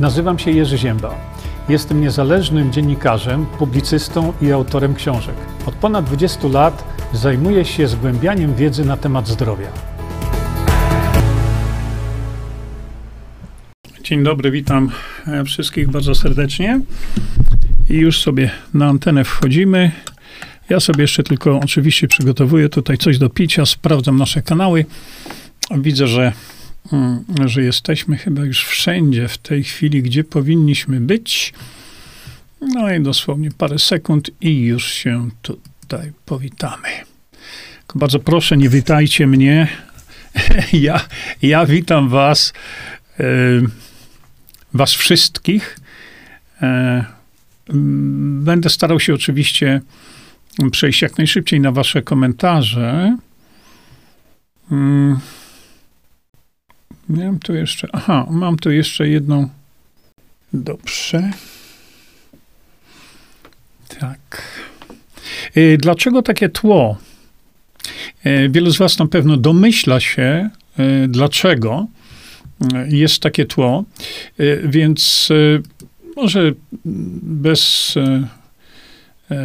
Nazywam się Jerzy Ziemba. Jestem niezależnym dziennikarzem, publicystą i autorem książek. Od ponad 20 lat zajmuję się zgłębianiem wiedzy na temat zdrowia. Dzień dobry, witam wszystkich bardzo serdecznie. I już sobie na antenę wchodzimy. Ja sobie jeszcze tylko oczywiście przygotowuję tutaj coś do picia, sprawdzam nasze kanały. Widzę, że że jesteśmy chyba już wszędzie w tej chwili, gdzie powinniśmy być. No i dosłownie parę sekund i już się tutaj powitamy. Bardzo proszę, nie witajcie mnie. Ja, ja witam was, was wszystkich. E, będę starał się oczywiście przejść jak najszybciej na wasze komentarze. Miałem tu jeszcze, aha, mam tu jeszcze jedną. Dobrze. Tak. E, dlaczego takie tło? E, wielu z Was na pewno domyśla się, e, dlaczego jest takie tło, więc może bez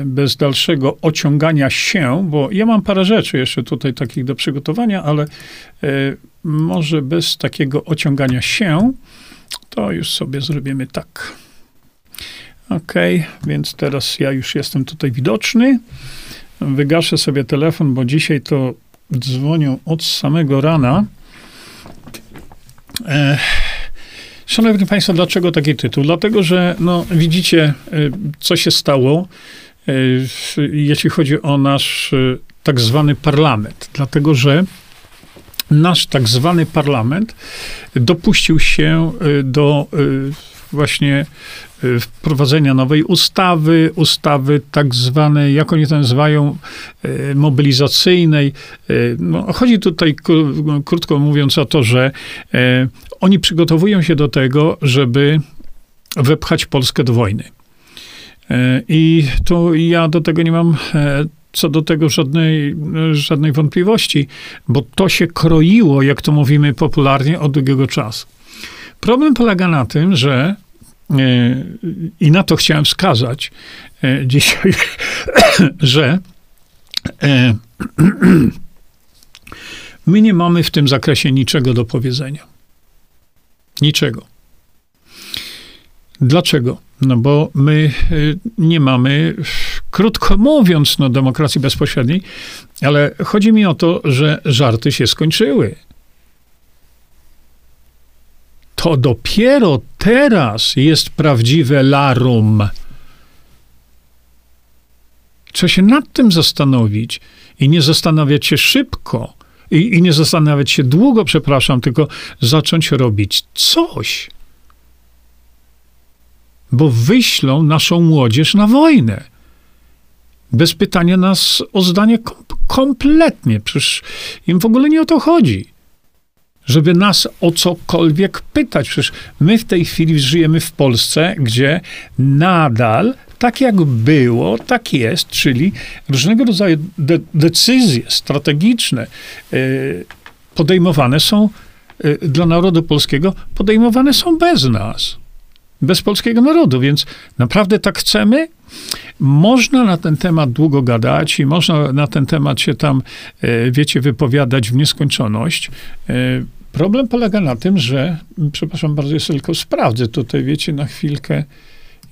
bez dalszego ociągania się, bo ja mam parę rzeczy jeszcze tutaj takich do przygotowania, ale e, może bez takiego ociągania się, to już sobie zrobimy tak. Ok, więc teraz ja już jestem tutaj widoczny. Wygaszę sobie telefon, bo dzisiaj to dzwonią od samego rana. E, Szanowni Państwo, dlaczego taki tytuł? Dlatego, że no, widzicie, co się stało E, jeśli chodzi o nasz e, tak zwany parlament, dlatego że nasz tak zwany parlament dopuścił się e, do właśnie wprowadzenia nowej ustawy, ustawy tak zwanej, jak oni to nazywają, mobilizacyjnej. No, chodzi tutaj, krótko mówiąc, o to, że oni przygotowują się do tego, żeby wepchać Polskę do wojny. E, I tu ja do tego nie mam e, co do tego żadnej, żadnej wątpliwości, bo to się kroiło, jak to mówimy popularnie, od długiego czasu. Problem polega na tym, że e, i na to chciałem wskazać dzisiaj, że my nie mamy w tym zakresie niczego do powiedzenia. Niczego. Dlaczego? No bo my y, nie mamy, krótko mówiąc, no, demokracji bezpośredniej, ale chodzi mi o to, że żarty się skończyły. To dopiero teraz jest prawdziwe larum. Trzeba się nad tym zastanowić i nie zastanawiać się szybko. I, I nie zastanawiać się długo, przepraszam, tylko zacząć robić coś bo wyślą naszą młodzież na wojnę. Bez pytania nas o zdanie kom kompletnie. Przecież im w ogóle nie o to chodzi. Żeby nas o cokolwiek pytać. Przecież my w tej chwili żyjemy w Polsce, gdzie nadal tak jak było, tak jest, czyli różnego rodzaju de decyzje strategiczne y, podejmowane są y, dla narodu polskiego, podejmowane są bez nas bez polskiego narodu, więc naprawdę tak chcemy. Można na ten temat długo gadać i można na ten temat się tam, e, wiecie, wypowiadać w nieskończoność. E, problem polega na tym, że, przepraszam bardzo, jest tylko sprawdzę tutaj, wiecie, na chwilkę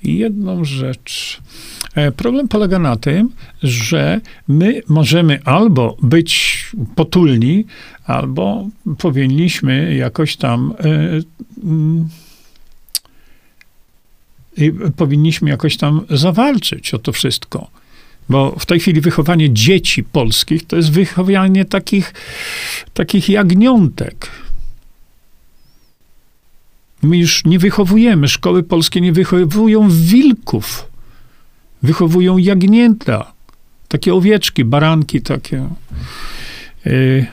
jedną rzecz. E, problem polega na tym, że my możemy albo być potulni, albo powinniśmy jakoś tam i powinniśmy jakoś tam zawalczyć o to wszystko. Bo w tej chwili wychowanie dzieci polskich to jest wychowanie takich, takich jagniątek. My już nie wychowujemy, szkoły polskie nie wychowują wilków, wychowują jagnięta, takie owieczki, baranki takie. Y,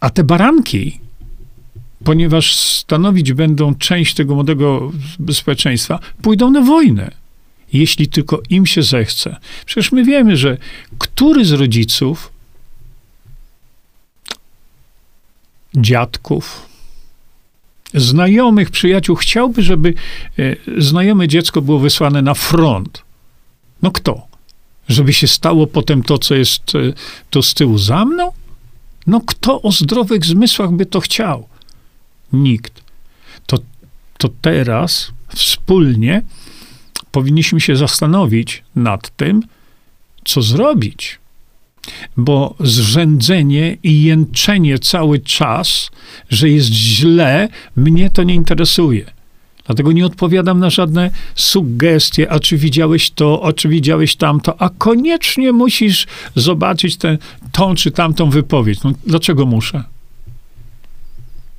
a te baranki ponieważ stanowić będą część tego młodego społeczeństwa, pójdą na wojnę. Jeśli tylko im się zechce. Przecież my wiemy, że który z rodziców, dziadków, znajomych, przyjaciół chciałby, żeby e, znajome dziecko było wysłane na front. No kto? Żeby się stało potem to, co jest e, to z tyłu za mną? No kto o zdrowych zmysłach by to chciał? Nikt. To, to teraz wspólnie powinniśmy się zastanowić nad tym, co zrobić. Bo zrzędzenie i jęczenie cały czas, że jest źle, mnie to nie interesuje. Dlatego nie odpowiadam na żadne sugestie, a czy widziałeś to, a czy widziałeś tamto, a koniecznie musisz zobaczyć tę, tą czy tamtą wypowiedź. No, dlaczego muszę?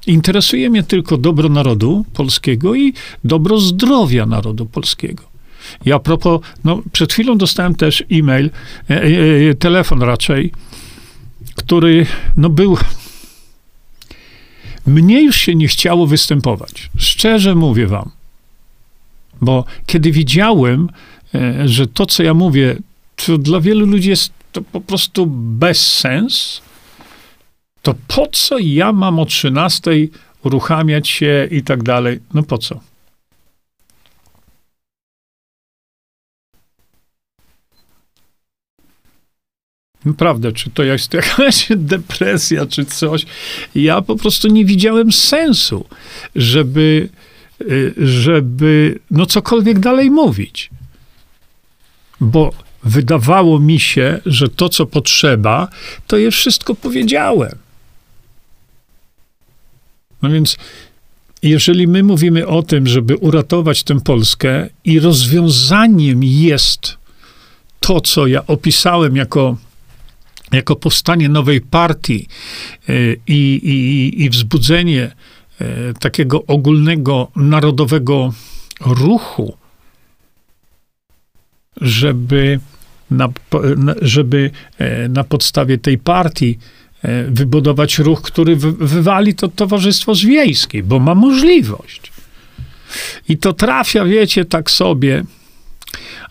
Interesuje mnie tylko dobro narodu polskiego i dobro zdrowia narodu polskiego. I a propos, no, przed chwilą dostałem też e-mail, e, e, e, telefon raczej, który no, był. Mnie już się nie chciało występować. Szczerze mówię wam. Bo kiedy widziałem, e, że to, co ja mówię, to dla wielu ludzi jest to po prostu bezsens, to po co ja mam o 13 uruchamiać się i tak dalej? No po co? Naprawdę, czy to jest jakaś depresja, czy coś. Ja po prostu nie widziałem sensu, żeby, y, żeby no cokolwiek dalej mówić. Bo wydawało mi się, że to, co potrzeba, to je wszystko powiedziałem. No więc, jeżeli my mówimy o tym, żeby uratować tę Polskę i rozwiązaniem jest to, co ja opisałem jako jako powstanie nowej partii e, i, i, i wzbudzenie e, takiego ogólnego narodowego ruchu, żeby na, żeby e, na podstawie tej partii wybudować ruch, który wywali to towarzystwo zwiejskie, bo ma możliwość. I to trafia, wiecie, tak sobie.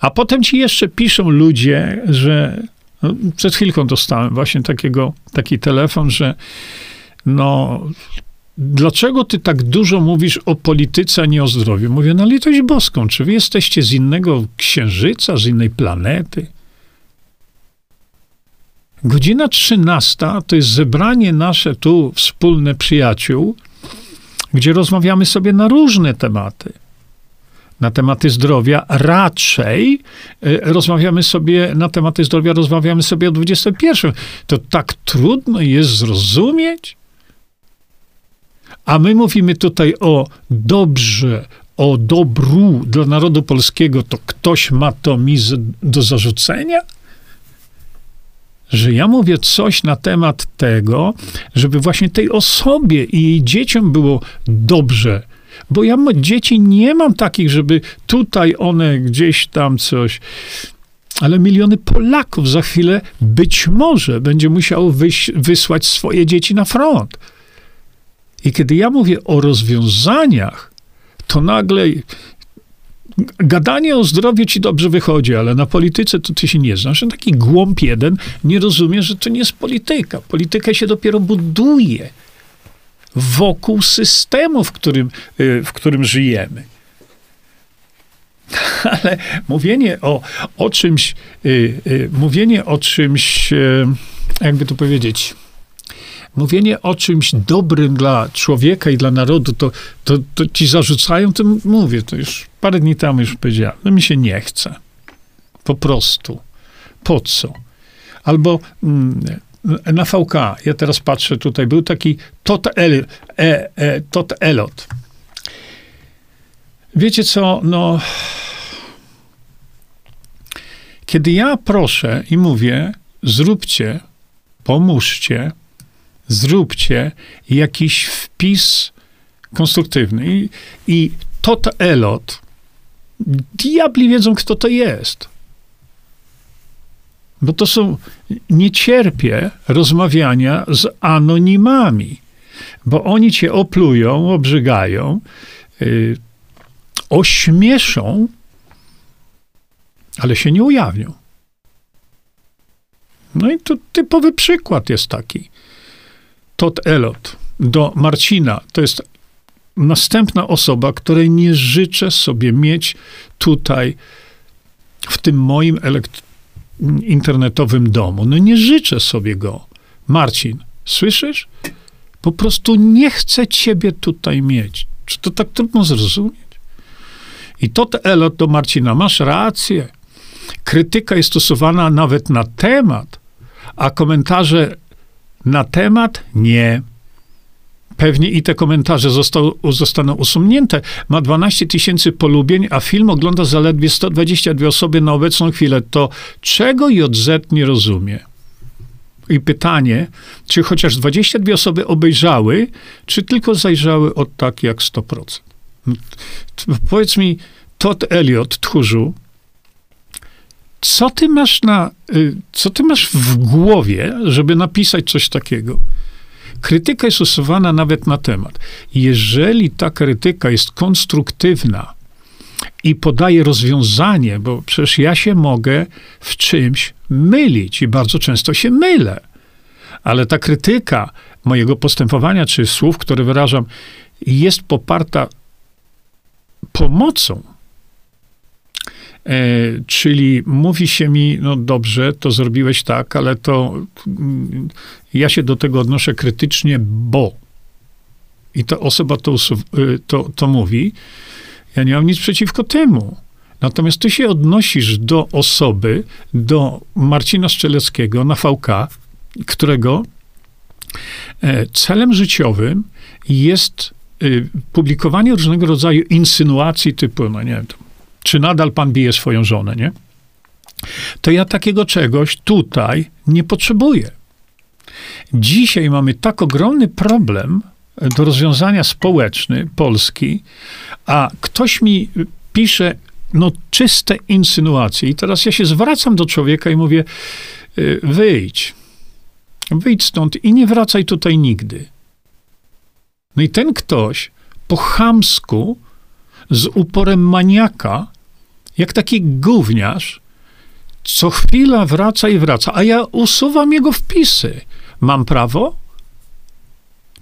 A potem ci jeszcze piszą ludzie, że no, przed chwilką dostałem właśnie takiego, taki telefon, że no, dlaczego ty tak dużo mówisz o polityce, a nie o zdrowiu? Mówię, no litość boską, czy wy jesteście z innego księżyca, z innej planety? Godzina 13 to jest zebranie nasze tu wspólne przyjaciół, gdzie rozmawiamy sobie na różne tematy na tematy zdrowia, raczej e, rozmawiamy sobie na tematy zdrowia, rozmawiamy sobie o XXI. To tak trudno jest zrozumieć. A my mówimy tutaj o dobrze, o dobru dla narodu polskiego, to ktoś ma to mi do zarzucenia? Że ja mówię coś na temat tego, żeby właśnie tej osobie i jej dzieciom było dobrze, bo ja dzieci nie mam takich, żeby tutaj one gdzieś tam coś. Ale miliony Polaków za chwilę być może będzie musiało wyś, wysłać swoje dzieci na front. I kiedy ja mówię o rozwiązaniach, to nagle gadanie o zdrowiu ci dobrze wychodzi, ale na polityce to ty się nie znasz. Taki głąb jeden nie rozumie, że to nie jest polityka. Polityka się dopiero buduje wokół systemu, w którym, y, w którym żyjemy. Ale mówienie o, o czymś, y, y, mówienie o czymś, jakby to powiedzieć, mówienie o czymś dobrym dla człowieka i dla narodu, to, to, to ci zarzucają, to mówię, to już parę dni temu już powiedziałem, no mi się nie chce. Po prostu. Po co? Albo mm, na VK, ja teraz patrzę tutaj, był taki Tot, El, e, e, Tot Elot. Wiecie co, no... Kiedy ja proszę i mówię, zróbcie, pomóżcie, zróbcie jakiś wpis konstruktywny. I, i Tot Elot, diabli wiedzą, kto to jest. Bo to są, nie cierpię rozmawiania z anonimami, bo oni cię oplują, obrzygają, yy, ośmieszą, ale się nie ujawnią. No i tu typowy przykład jest taki. Tot Elot do Marcina, to jest następna osoba, której nie życzę sobie mieć tutaj w tym moim internetowym domu. No nie życzę sobie go. Marcin, słyszysz? Po prostu nie chcę ciebie tutaj mieć. Czy to tak trudno zrozumieć? I to Elot do Marcina, masz rację. Krytyka jest stosowana nawet na temat, a komentarze na temat nie. Pewnie i te komentarze zostaną usunięte. Ma 12 tysięcy polubień, a film ogląda zaledwie 122 osoby na obecną chwilę. To czego JZ nie rozumie? I pytanie, czy chociaż 22 osoby obejrzały, czy tylko zajrzały od tak jak 100%? No, powiedz mi, Todd Elliot, tchórzu, co ty masz na, y, co ty masz w głowie, żeby napisać coś takiego? Krytyka jest usuwana nawet na temat. Jeżeli ta krytyka jest konstruktywna i podaje rozwiązanie, bo przecież ja się mogę w czymś mylić i bardzo często się mylę, ale ta krytyka mojego postępowania czy słów, które wyrażam, jest poparta pomocą, E, czyli mówi się mi, no dobrze, to zrobiłeś tak, ale to mm, ja się do tego odnoszę krytycznie, bo. I ta osoba to, y, to, to mówi. Ja nie mam nic przeciwko temu. Natomiast ty się odnosisz do osoby, do Marcina Szczeleckiego na VK, którego e, celem życiowym jest y, publikowanie różnego rodzaju insynuacji typu, no nie wiem, czy nadal pan bije swoją żonę, nie? To ja takiego czegoś tutaj nie potrzebuję. Dzisiaj mamy tak ogromny problem do rozwiązania społeczny Polski, a ktoś mi pisze no czyste insynuacje. I teraz ja się zwracam do człowieka i mówię, y, wyjdź, wyjdź stąd i nie wracaj tutaj nigdy. No i ten ktoś po chamsku z uporem maniaka, jak taki gówniarz, co chwila wraca i wraca, a ja usuwam jego wpisy. Mam prawo?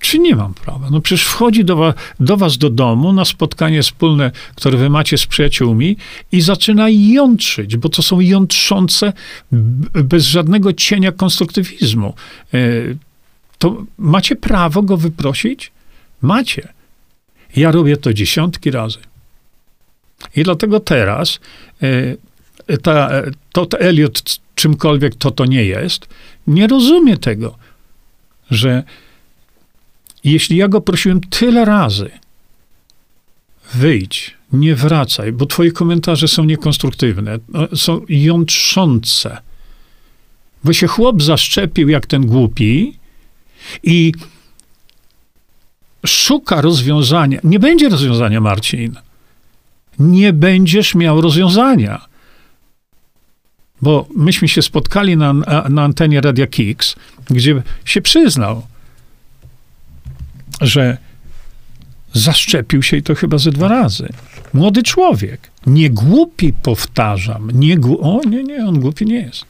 Czy nie mam prawa? No przecież wchodzi do, wa do was do domu na spotkanie wspólne, które wy macie z przyjaciółmi i zaczyna jątrzyć, bo to są jątrzące bez żadnego cienia konstruktywizmu. E, to macie prawo go wyprosić? Macie. Ja robię to dziesiątki razy. I dlatego teraz e, ta, to, to Eliot, czymkolwiek to to nie jest, nie rozumie tego, że jeśli ja go prosiłem tyle razy, wyjdź, nie wracaj, bo twoje komentarze są niekonstruktywne, no, są jątrzące. Bo się chłop zaszczepił jak ten głupi i szuka rozwiązania. Nie będzie rozwiązania, Marcin nie będziesz miał rozwiązania. Bo myśmy się spotkali na, na antenie Radia Kix, gdzie się przyznał, że zaszczepił się i to chyba ze dwa razy. Młody człowiek. Nie głupi, powtarzam. Nie głupi. O, nie, nie, on głupi nie jest.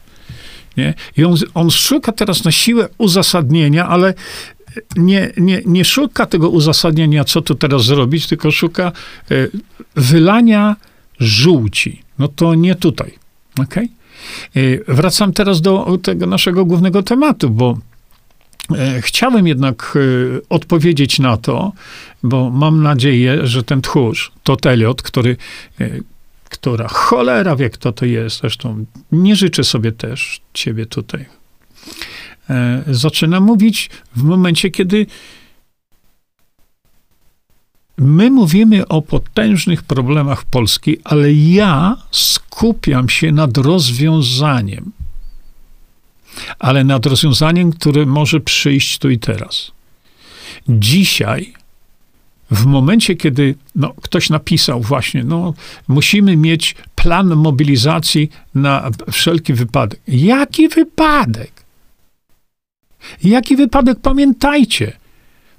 Nie? I on, on szuka teraz na siłę uzasadnienia, ale nie, nie, nie szuka tego uzasadnienia, co tu teraz zrobić, tylko szuka e, wylania żółci. No to nie tutaj. Okay? E, wracam teraz do tego naszego głównego tematu, bo e, chciałem jednak odpowiedzieć na to, bo mam nadzieję, że ten tchórz, to Teliot, który, która cholera wie, kto to jest, zresztą nie życzę sobie też ciebie tutaj zaczyna mówić w momencie, kiedy my mówimy o potężnych problemach Polski, ale ja skupiam się nad rozwiązaniem. Ale nad rozwiązaniem, które może przyjść tu i teraz. Dzisiaj, w momencie, kiedy no, ktoś napisał właśnie, no, musimy mieć plan mobilizacji na wszelki wypadek. Jaki wypadek? Jaki wypadek? Pamiętajcie,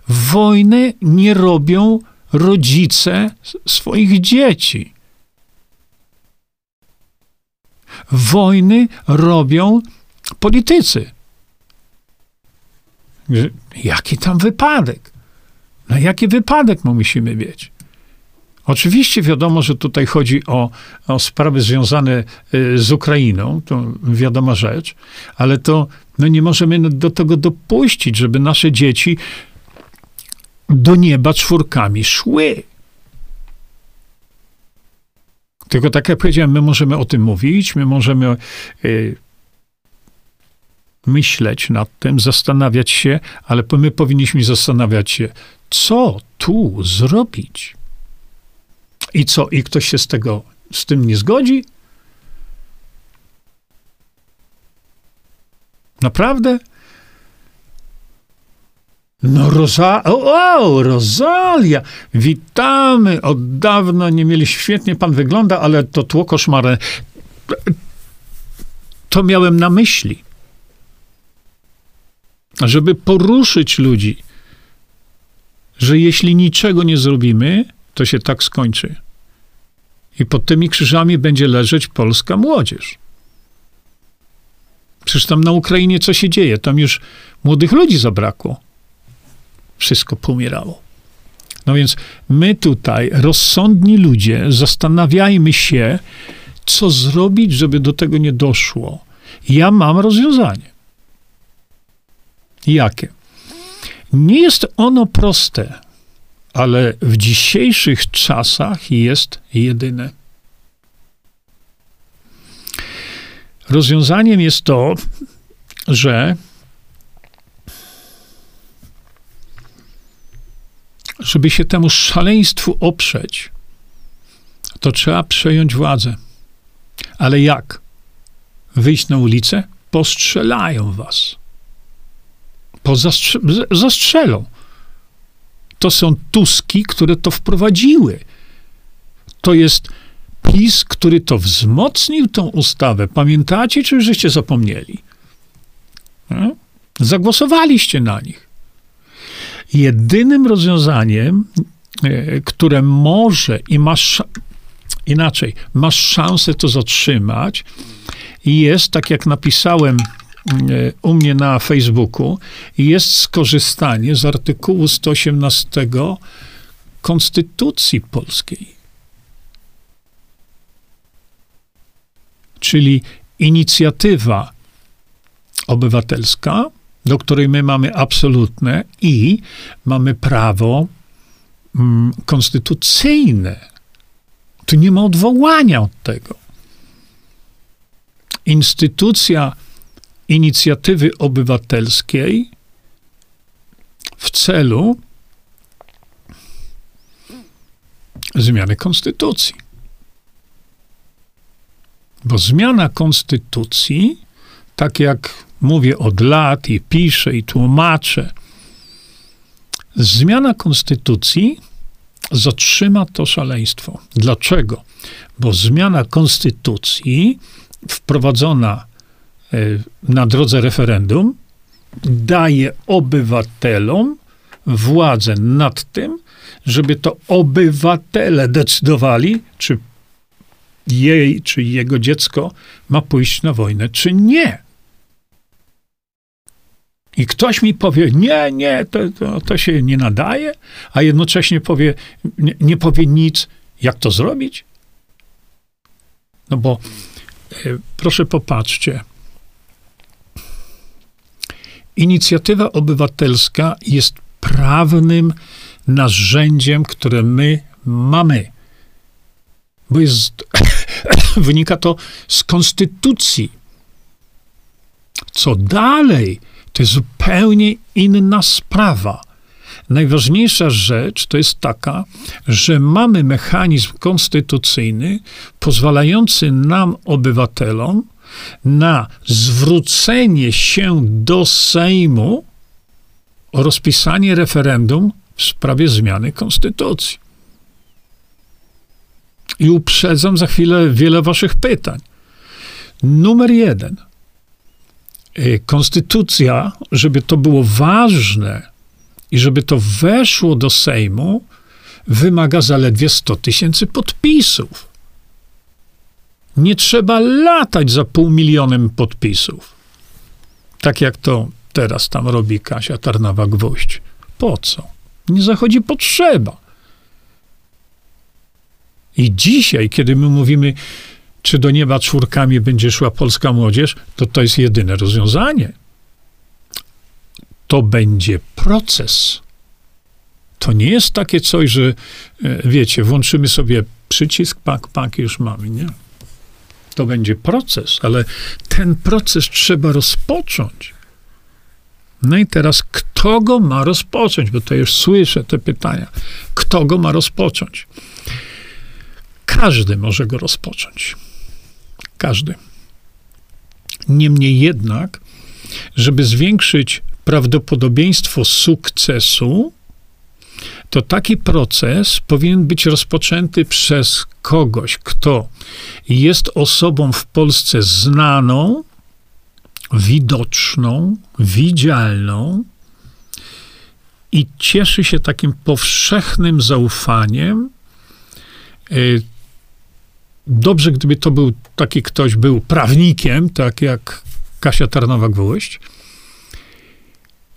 wojny nie robią rodzice swoich dzieci. Wojny robią politycy. Jaki tam wypadek? Na jaki wypadek my musimy mieć? Oczywiście wiadomo, że tutaj chodzi o, o sprawy związane y, z Ukrainą, to wiadoma rzecz, ale to no nie możemy do tego dopuścić, żeby nasze dzieci do nieba czwórkami szły. Tylko tak jak powiedziałem, my możemy o tym mówić, my możemy y, myśleć nad tym, zastanawiać się, ale my powinniśmy zastanawiać się, co tu zrobić. I co? I ktoś się z tego, z tym nie zgodzi? Naprawdę? No, Roza... O, Rozalia! Witamy! Od dawna nie mieliśmy... Świetnie pan wygląda, ale to tło koszmarne. To miałem na myśli. Żeby poruszyć ludzi, że jeśli niczego nie zrobimy, to się tak skończy. I pod tymi krzyżami będzie leżeć polska młodzież. Przecież tam na Ukrainie co się dzieje? Tam już młodych ludzi zabrakło. Wszystko pomierało. No więc my tutaj, rozsądni ludzie, zastanawiajmy się, co zrobić, żeby do tego nie doszło. Ja mam rozwiązanie. Jakie? Nie jest ono proste ale w dzisiejszych czasach jest jedyne. Rozwiązaniem jest to, że żeby się temu szaleństwu oprzeć, to trzeba przejąć władzę. Ale jak? Wyjść na ulicę? Postrzelają was. Pozastrze- zastrzelą to są Tuski, które to wprowadziły. To jest PiS, który to wzmocnił, tą ustawę. Pamiętacie, czy żeście zapomnieli? No? Zagłosowaliście na nich. Jedynym rozwiązaniem, e, które może i masz inaczej, masz szansę to zatrzymać, jest, tak jak napisałem E, u mnie na Facebooku jest skorzystanie z artykułu 118 Konstytucji Polskiej. Czyli inicjatywa obywatelska, do której my mamy absolutne i mamy prawo mm, konstytucyjne. Tu nie ma odwołania od tego. Instytucja inicjatywy obywatelskiej w celu zmiany konstytucji. Bo zmiana konstytucji, tak jak mówię od lat i piszę i tłumaczę, zmiana konstytucji zatrzyma to szaleństwo. Dlaczego? Bo zmiana konstytucji wprowadzona E, na drodze referendum daje obywatelom władzę nad tym, żeby to obywatele decydowali, czy jej, czy jego dziecko ma pójść na wojnę, czy nie. I ktoś mi powie, nie, nie, to, to, to się nie nadaje, a jednocześnie powie, nie, nie powie nic, jak to zrobić. No bo e, proszę popatrzcie, Inicjatywa obywatelska jest prawnym narzędziem, które my mamy. Bo jest, wynika to z konstytucji. Co dalej, to jest zupełnie inna sprawa. Najważniejsza rzecz to jest taka, że mamy mechanizm konstytucyjny pozwalający nam, obywatelom, na zwrócenie się do Sejmu o rozpisanie referendum w sprawie zmiany konstytucji. I uprzedzam za chwilę wiele waszych pytań. Numer jeden. Y, konstytucja, żeby to było ważne i żeby to weszło do Sejmu, wymaga zaledwie 100 tysięcy podpisów. Nie trzeba latać za pół milionem podpisów. Tak jak to teraz tam robi Kasia Tarnawa-Gwóźdź. Po co? Nie zachodzi potrzeba. I dzisiaj, kiedy my mówimy, czy do nieba czwórkami będzie szła polska młodzież, to to jest jedyne rozwiązanie. To będzie proces. To nie jest takie coś, że e, wiecie, włączymy sobie przycisk, pak, pak, już mamy, nie? To będzie proces, ale ten proces trzeba rozpocząć. No i teraz, kto go ma rozpocząć? Bo to już słyszę te pytania. Kto go ma rozpocząć? Każdy może go rozpocząć. Każdy. Niemniej jednak, żeby zwiększyć prawdopodobieństwo sukcesu, to taki proces powinien być rozpoczęty przez kogoś, kto jest osobą w Polsce znaną, widoczną, widzialną i cieszy się takim powszechnym zaufaniem. Dobrze, gdyby to był taki ktoś, był prawnikiem, tak jak Kasia Tarnowa-Gwoźdź,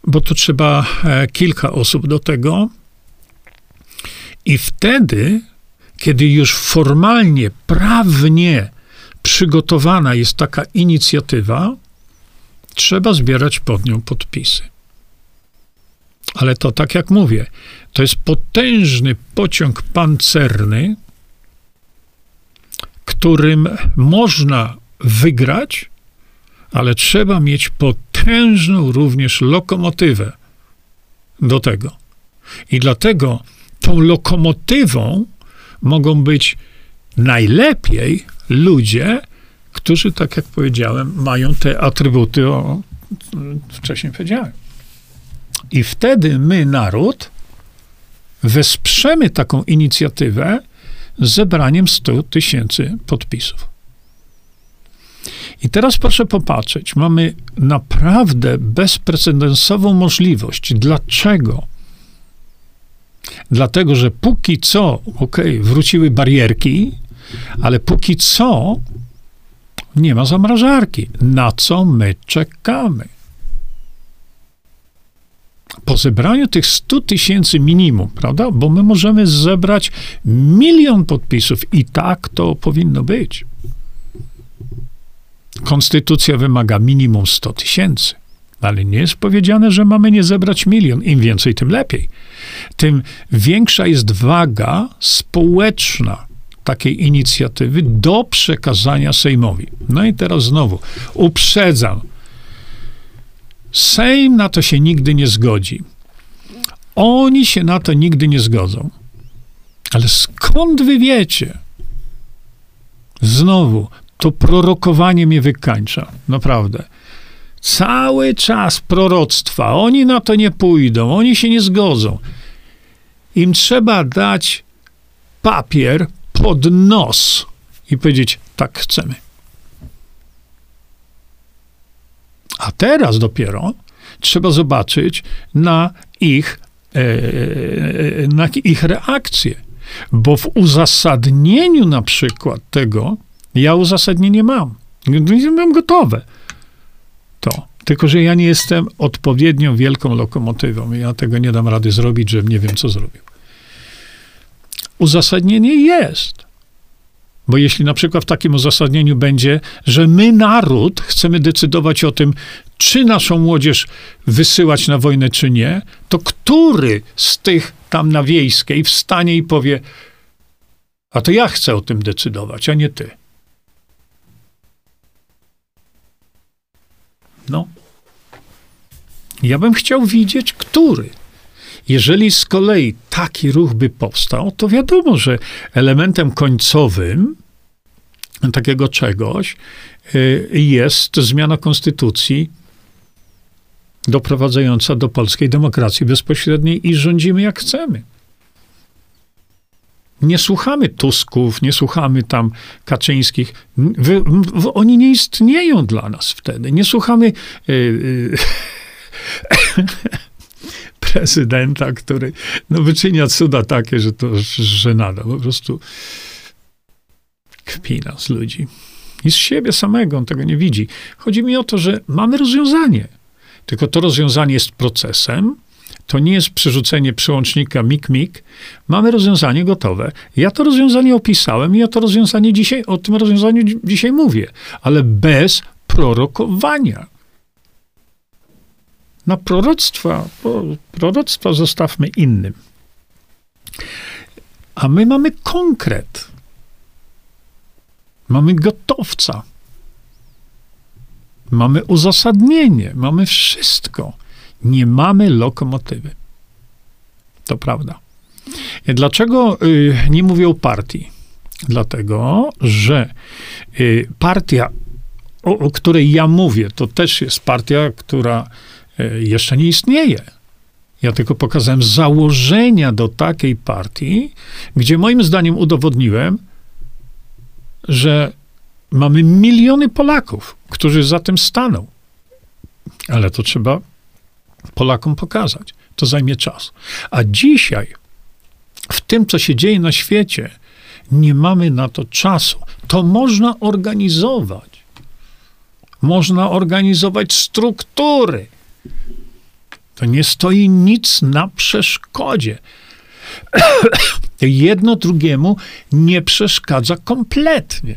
bo to trzeba e, kilka osób do tego. I wtedy, kiedy już formalnie, prawnie przygotowana jest taka inicjatywa, trzeba zbierać pod nią podpisy. Ale to tak jak mówię, to jest potężny pociąg pancerny, którym można wygrać, ale trzeba mieć potężną również lokomotywę do tego. I dlatego tą lokomotywą mogą być najlepiej ludzie, którzy, tak jak powiedziałem, mają te atrybuty, o wcześniej powiedziałem. I wtedy my, naród, wesprzemy taką inicjatywę zebraniem 100 tysięcy podpisów. I teraz proszę popatrzeć, mamy naprawdę bezprecedensową możliwość. Dlaczego? Dlatego, że póki co, ok, wróciły barierki, ale póki co nie ma zamrażarki. Na co my czekamy? Po zebraniu tych 100 tysięcy minimum, prawda? Bo my możemy zebrać milion podpisów i tak to powinno być. Konstytucja wymaga minimum 100 tysięcy, ale nie jest powiedziane, że mamy nie zebrać milion. Im więcej, tym lepiej. Tym większa jest waga społeczna takiej inicjatywy do przekazania Sejmowi. No i teraz znowu uprzedzam. Sejm na to się nigdy nie zgodzi. Oni się na to nigdy nie zgodzą. Ale skąd wy wiecie? Znowu, to prorokowanie mnie wykańcza. Naprawdę. Cały czas proroctwa. Oni na to nie pójdą, oni się nie zgodzą. Im trzeba dać papier pod nos i powiedzieć: tak chcemy. A teraz dopiero trzeba zobaczyć na ich, e, e na ich reakcję. Bo w uzasadnieniu na przykład tego, ja uzasadnienie mam. Mam gotowe. To. Tylko, że ja nie jestem odpowiednią wielką lokomotywą. Ja tego nie dam rady zrobić, że nie wiem, co zrobił. Uzasadnienie jest. Bo jeśli na przykład w takim uzasadnieniu będzie, że my, naród, chcemy decydować o tym, czy naszą młodzież wysyłać na wojnę, czy nie, to który z tych tam na wiejskiej wstanie i powie, a to ja chcę o tym decydować, a nie ty. No. Ja bym chciał widzieć, który. Jeżeli z kolei taki ruch by powstał, to wiadomo, że elementem końcowym takiego czegoś y, jest zmiana konstytucji doprowadzająca do polskiej demokracji bezpośredniej i rządzimy jak chcemy. Nie słuchamy Tusków, nie słuchamy tam Kaczyńskich. Wy, oni nie istnieją dla nas wtedy. Nie słuchamy yy, yy, prezydenta, który no, wyczynia cuda takie, że to żenada. Po prostu kpina z ludzi. I z siebie samego, on tego nie widzi. Chodzi mi o to, że mamy rozwiązanie. Tylko to rozwiązanie jest procesem, To nie jest przerzucenie przełącznika mik-mik. Mamy rozwiązanie gotowe. Ja to rozwiązanie opisałem i ja to rozwiązanie dzisiaj, o tym rozwiązaniu dzisiaj mówię, ale bez prorokowania. Na proroctwa, proroctwa zostawmy innym. A my mamy konkret. Mamy gotowca. Mamy uzasadnienie, mamy wszystko. Nie mamy lokomotywy. To prawda. Dlaczego y, nie mówię o partii? Dlatego, że y, partia, o, o której ja mówię, to też jest partia, która jeszcze nie istnieje. Ja tylko pokazałem założenia do takiej partii, gdzie moim zdaniem udowodniłem, że mamy miliony Polaków, którzy za tym staną. Ale to trzeba Polakom pokazać. To zajmie czas. A dzisiaj, w tym, co się dzieje na świecie, nie mamy na to czasu. To można organizować. Można organizować struktury. To nie stoi nic na przeszkodzie. Jedno drugiemu nie przeszkadza kompletnie.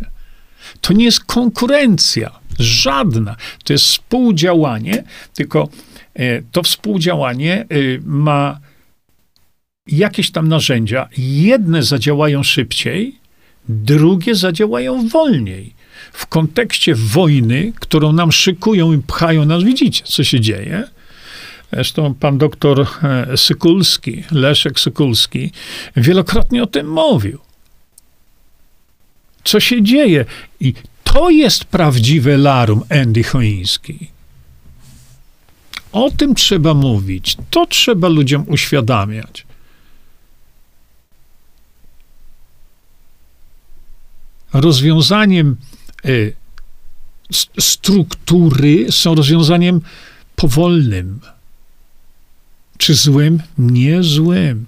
To nie jest konkurencja, żadna. To jest współdziałanie, tylko e, to współdziałanie e, ma jakieś tam narzędzia. Jedne zadziałają szybciej, drugie zadziałają wolniej. W kontekście wojny, którą nam szykują i pchają nas, widzicie, co się dzieje. Zresztą pan doktor e, Sykulski, Leszek Sykulski, wielokrotnie o tym mówił co się dzieje. I to jest prawdziwe larum Andy Choiński. O tym trzeba mówić. To trzeba ludziom uświadamiać. Rozwiązaniem y, struktury są rozwiązaniem powolnym. Czy złym? Nie złym,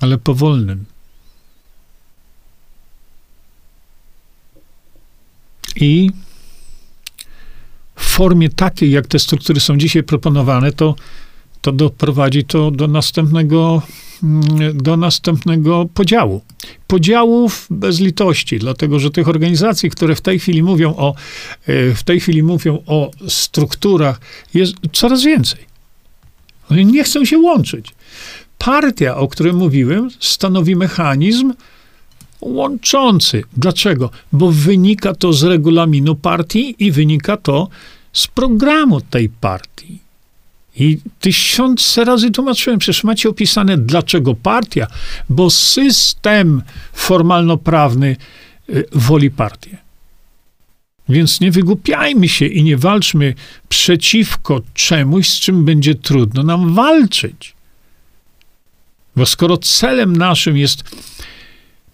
ale powolnym. I w formie takiej, jak te struktury są dzisiaj proponowane, to, to doprowadzi to do następnego, mm, do następnego podziału. Podziałów bez litości, dlatego że tych organizacji, które w tej chwili mówią o, e, w tej chwili mówią o strukturach, jest coraz więcej. Oni nie chcą się łączyć. Partia, o której mówiłem, stanowi mechanizm, łączący. Dlaczego? Bo wynika to z regulaminu partii i wynika to z programu tej partii. I tysiące razy tłumaczyłem, przecież macie opisane, dlaczego partia, bo system formalno-prawny y, woli partię. Więc nie wygłupiajmy się i nie walczmy przeciwko czemuś, z czym będzie trudno nam walczyć. Bo skoro celem naszym jest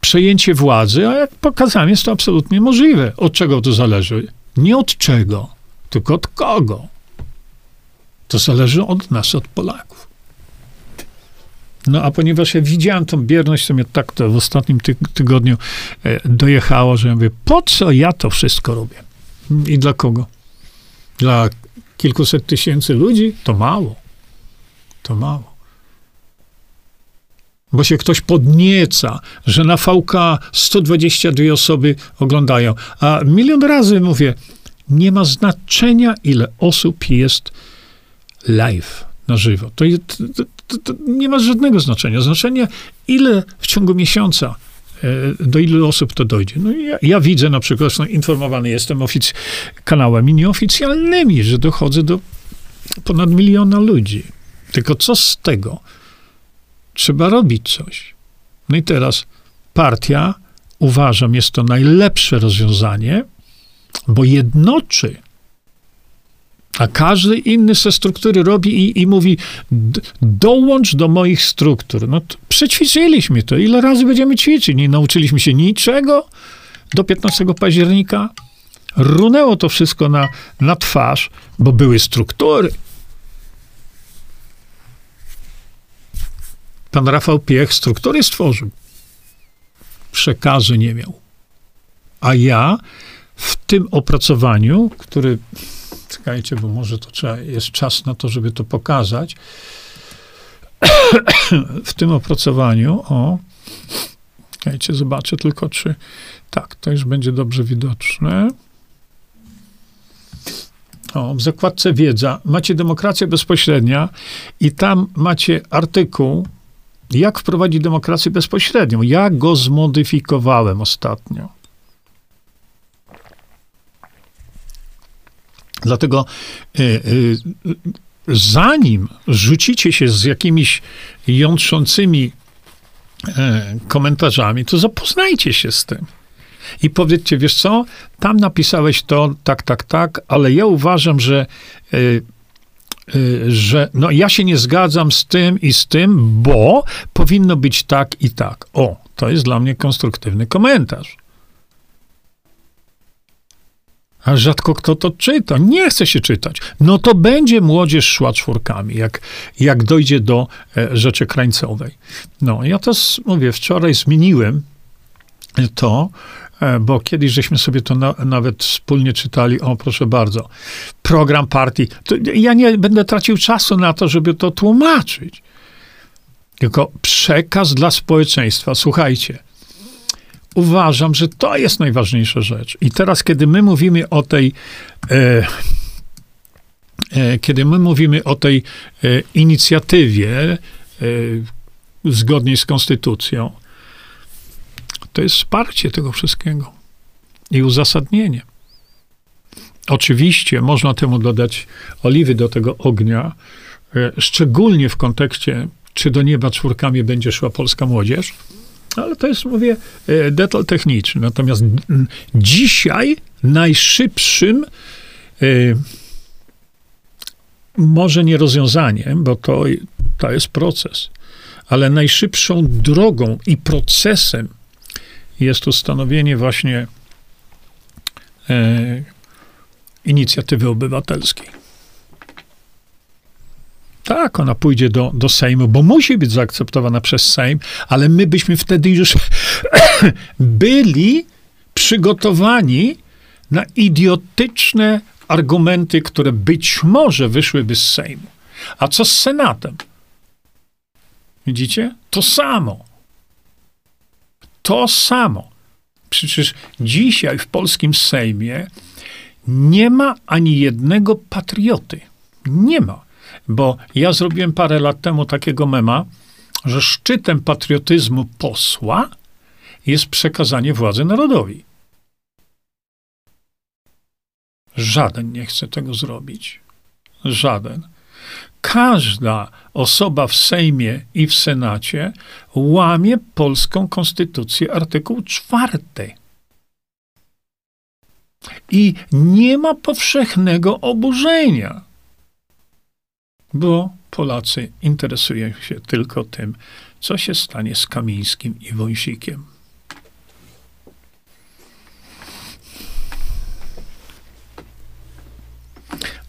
przejęcie władzy, a jak pokazałem, jest to absolutnie możliwe. Od czego to zależy? Nie od czego, tylko od kogo. To zależy od nas, od Polaków. No a ponieważ ja widziałem tą bierność, to mnie tak to w ostatnim ty tygodniu e, dojechało, że ja mówię, po co ja to wszystko robię? I dla kogo? Dla kilkuset tysięcy ludzi? To mało. To mało bo się ktoś podnieca, że na VK 122 osoby oglądają. A milion razy mówię, nie ma znaczenia, ile osób jest live, na żywo. To, to, to, to nie ma żadnego znaczenia. Znaczenie, ile w ciągu miesiąca do ilu osób to dojdzie. No ja, ja widzę na przykład, no informowany jestem ofic- kanałami nieoficjalnymi, że dochodzę do ponad miliona ludzi. Tylko co z tego? Trzeba robić coś. No i teraz partia, uważam, jest to najlepsze rozwiązanie, bo jednoczy. A każdy inny ze struktury robi i, i mówi, dołącz do moich struktur. No to przećwiczyliśmy to. Ile razy będziemy ćwiczyć? Nie nauczyliśmy się niczego do 15 października. Runęło to wszystko na, na twarz, bo były struktury. Pan Rafał Piech struktury stworzył. Przekazu nie miał. A ja w tym opracowaniu, który Czekajcie, bo może to trzeba, jest czas na to, żeby to pokazać. w tym opracowaniu, o, czekajcie, zobaczę tylko, czy tak, to już będzie dobrze widoczne. O, w zakładce wiedza macie demokrację bezpośrednia i tam macie artykuł, jak wprowadzić demokrację bezpośrednią. Ja go zmodyfikowałem ostatnio. Dlatego y, y, zanim rzucicie się z jakimiś jątrzącymi y, komentarzami, to zapoznajcie się z tym. I powiedzcie, wiesz co, tam napisałeś to, tak, tak, tak, ale ja uważam, że, że no, ja się nie zgadzam z tym i z tym, bo powinno być tak i tak. O, to jest dla mnie konstruktywny komentarz. A rzadko kto to czyta. Nie chce się czytać. No to będzie młodzież szła czwórkami, jak, jak dojdzie do e, rzeczy krańcowej. No, ja to mówię, wczoraj zmieniłem to, e, bo kiedyś żeśmy sobie to na, nawet wspólnie czytali, o proszę bardzo, program partii. To ja nie będę tracił czasu na to, żeby to tłumaczyć. Tylko przekaz dla społeczeństwa. Słuchajcie, uważam, że to jest najważniejsza rzecz. I teraz, kiedy my mówimy o tej, e, e, kiedy my mówimy o tej e, inicjatywie e, zgodnie z konstytucją, to jest wsparcie tego wszystkiego i uzasadnienie. Oczywiście można temu dodać oliwy do tego ognia, e, szczególnie w kontekście, czy do nieba czwórkami będzie szła polska młodzież, ale to jest, mówię, e, detal techniczny. Natomiast dzisiaj najszybszym, e, może nie rozwiązaniem, bo to, to jest proces, ale najszybszą drogą i procesem jest ustanowienie właśnie e, inicjatywy obywatelskiej. Tak, ona pójdzie do, do Sejmu, bo musi być zaakceptowana przez Sejm, ale my byśmy wtedy już byli przygotowani na idiotyczne argumenty, które być może wyszłyby z Sejmu. A co z Senatem? Widzicie? To samo. To samo. Przecież dzisiaj w polskim Sejmie nie ma ani jednego patrioty. Nie ma. Bo ja zrobiłem parę lat temu takiego mema, że szczytem patriotyzmu posła jest przekazanie władzy narodowi. Żaden nie chce tego zrobić. Żaden. Każda osoba w Sejmie i w Senacie łamie polską konstytucję, artykuł czwarty. I nie ma powszechnego oburzenia bo Polacy interesują się tylko tym, co się stanie z Kamińskim i Wąsikiem.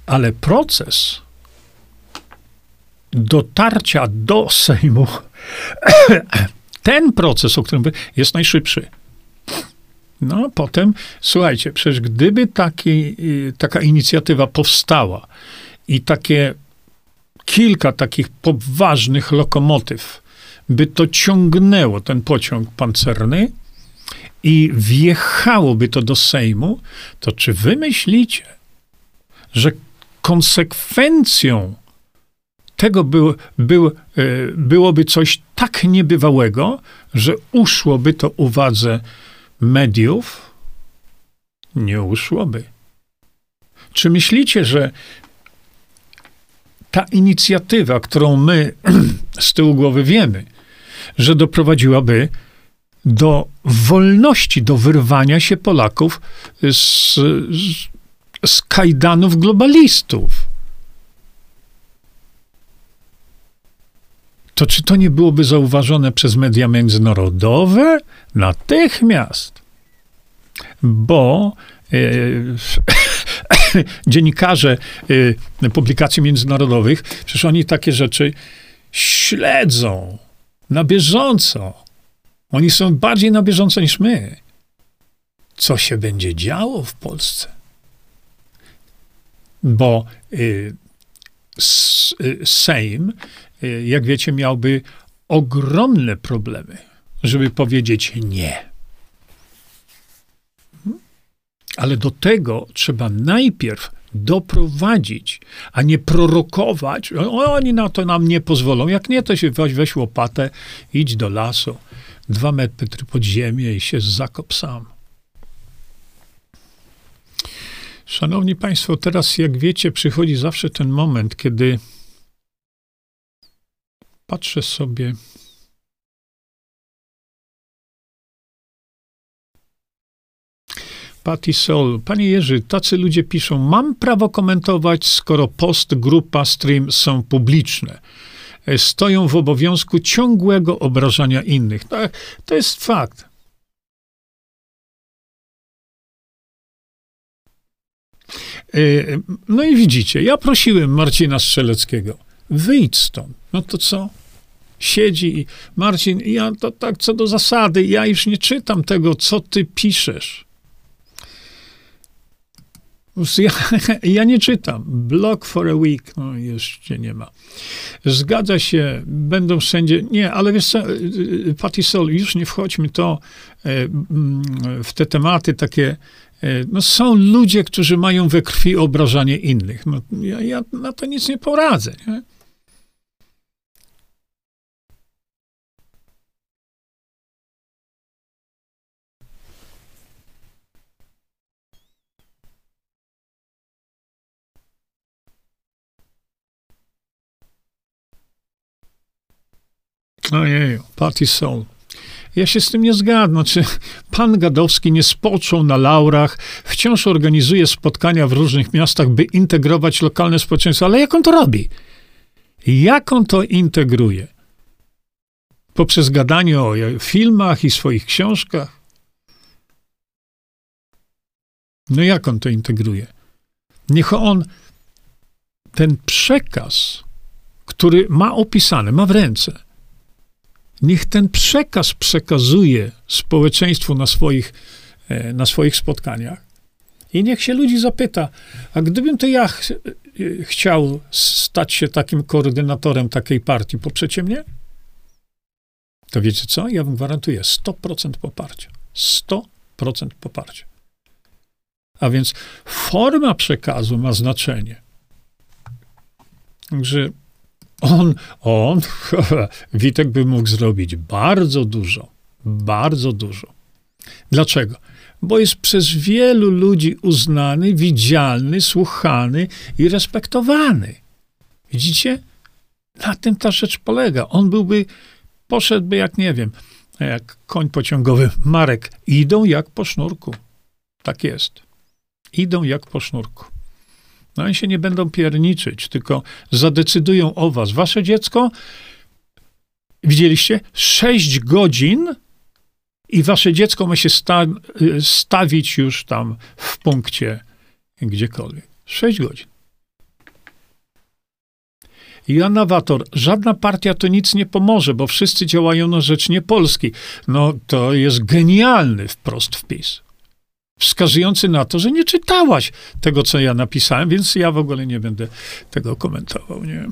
Ale proces dotarcia do Sejmu, ten proces, o którym jest najszybszy. No, potem, słuchajcie, przecież gdyby taki, y, taka inicjatywa powstała i takie kilka takich poważnych lokomotyw, by to ciągnęło ten pociąg pancerny i wjechałoby to do Sejmu, to czy wy myślicie, że konsekwencją tego był, był, e, byłoby coś tak niebywałego, że uszłoby to uwadze mediów? Nie uszłoby. Czy myślicie, że ta inicjatywa, którą my z tyłu głowy wiemy, że doprowadziłaby do wolności, do wyrwania się Polaków z, z, z kajdanów globalistów. To czy to nie byłoby zauważone przez media międzynarodowe? Natychmiast. Bo e, dziennikarze y, publikacji międzynarodowych, przecież oni takie rzeczy śledzą na bieżąco. Oni są bardziej na bieżąco niż my. Co się będzie działo w Polsce? bo y, y, Sejm, y, jak wiecie, miałby ogromne problemy, żeby powiedzieć nie. Ale do tego trzeba najpierw doprowadzić, a nie prorokować. Oni na to nam nie pozwolą. Jak nie, to się weź, weź łopatę, idź do lasu, dwa metry pod ziemię i się zakop sam. Szanowni Państwo, teraz jak wiecie, przychodzi zawsze ten moment, kiedy patrzę sobie Patty Soul. Panie Jerzy, tacy ludzie piszą, mam prawo komentować, skoro post, grupa, stream są publiczne. E, stoją w obowiązku ciągłego obrażania innych. Tak, to jest fakt. E, no i widzicie, ja prosiłem Marcina Strzeleckiego, wyjdź stąd. No to co? Siedzi i Marcin, ja to tak co do zasady, ja już nie czytam tego, co ty piszesz. Ja, ja, nie czytam. Block for a week, no jeszcze nie ma. Zgadza się, będą wszędzie. Nie, ale wiesz co, y, y, Patty Sol, już nie wchodźmy to e, mm, w te tematy takie. E, no są ludzie, którzy mają we krwi obrażanie innych. No, ja, ja na to nic nie poradzę. Nie? Ojej, Party Soul. Ja się z tym nie zgadzam. Czy pan Gadowski nie spoczął na laurach, wciąż organizuje spotkania w różnych miastach, by integrować lokalne społeczeństwo, ale jak on to robi? Jak on to integruje? Poprzez gadanie o filmach i swoich książkach? No jak on to integruje? Niech on ten przekaz, który ma opisany, ma w ręce, Niech ten przekaz przekazuje społeczeństwu na swoich, e, na swoich spotkaniach. I niech się ludzi zapyta, a gdybym to ja ch e, chciał stać się takim koordynatorem takiej partii, poprzecie mnie? To wiecie co? Ja wam gwarantuję 100% poparcia. 100% poparcia. A więc forma przekazu ma znaczenie. Także on, on, Witek by mógł zrobić bardzo dużo, bardzo dużo. Dlaczego? Bo jest przez wielu ludzi uznany, widzialny, słuchany i respektowany. Widzicie? Na tym ta rzecz polega. On byłby, poszedłby jak nie wiem, jak koń pociągowy. Marek, idą jak po sznurku. Tak jest. Idą jak po sznurku. No oni się nie będą pierniczyć, tylko zadecydują o was. Wasze dziecko, widzieliście, sześć godzin i wasze dziecko ma się sta stawić już tam w punkcie gdziekolwiek. Sześć godzin. Jan Awator, żadna partia to nic nie pomoże, bo wszyscy działają na rzecz nie Polski. No to jest genialny wprost wpis wskazujący na to, że nie czytałaś tego, co ja napisałem, więc ja w ogóle nie będę tego komentował, nie?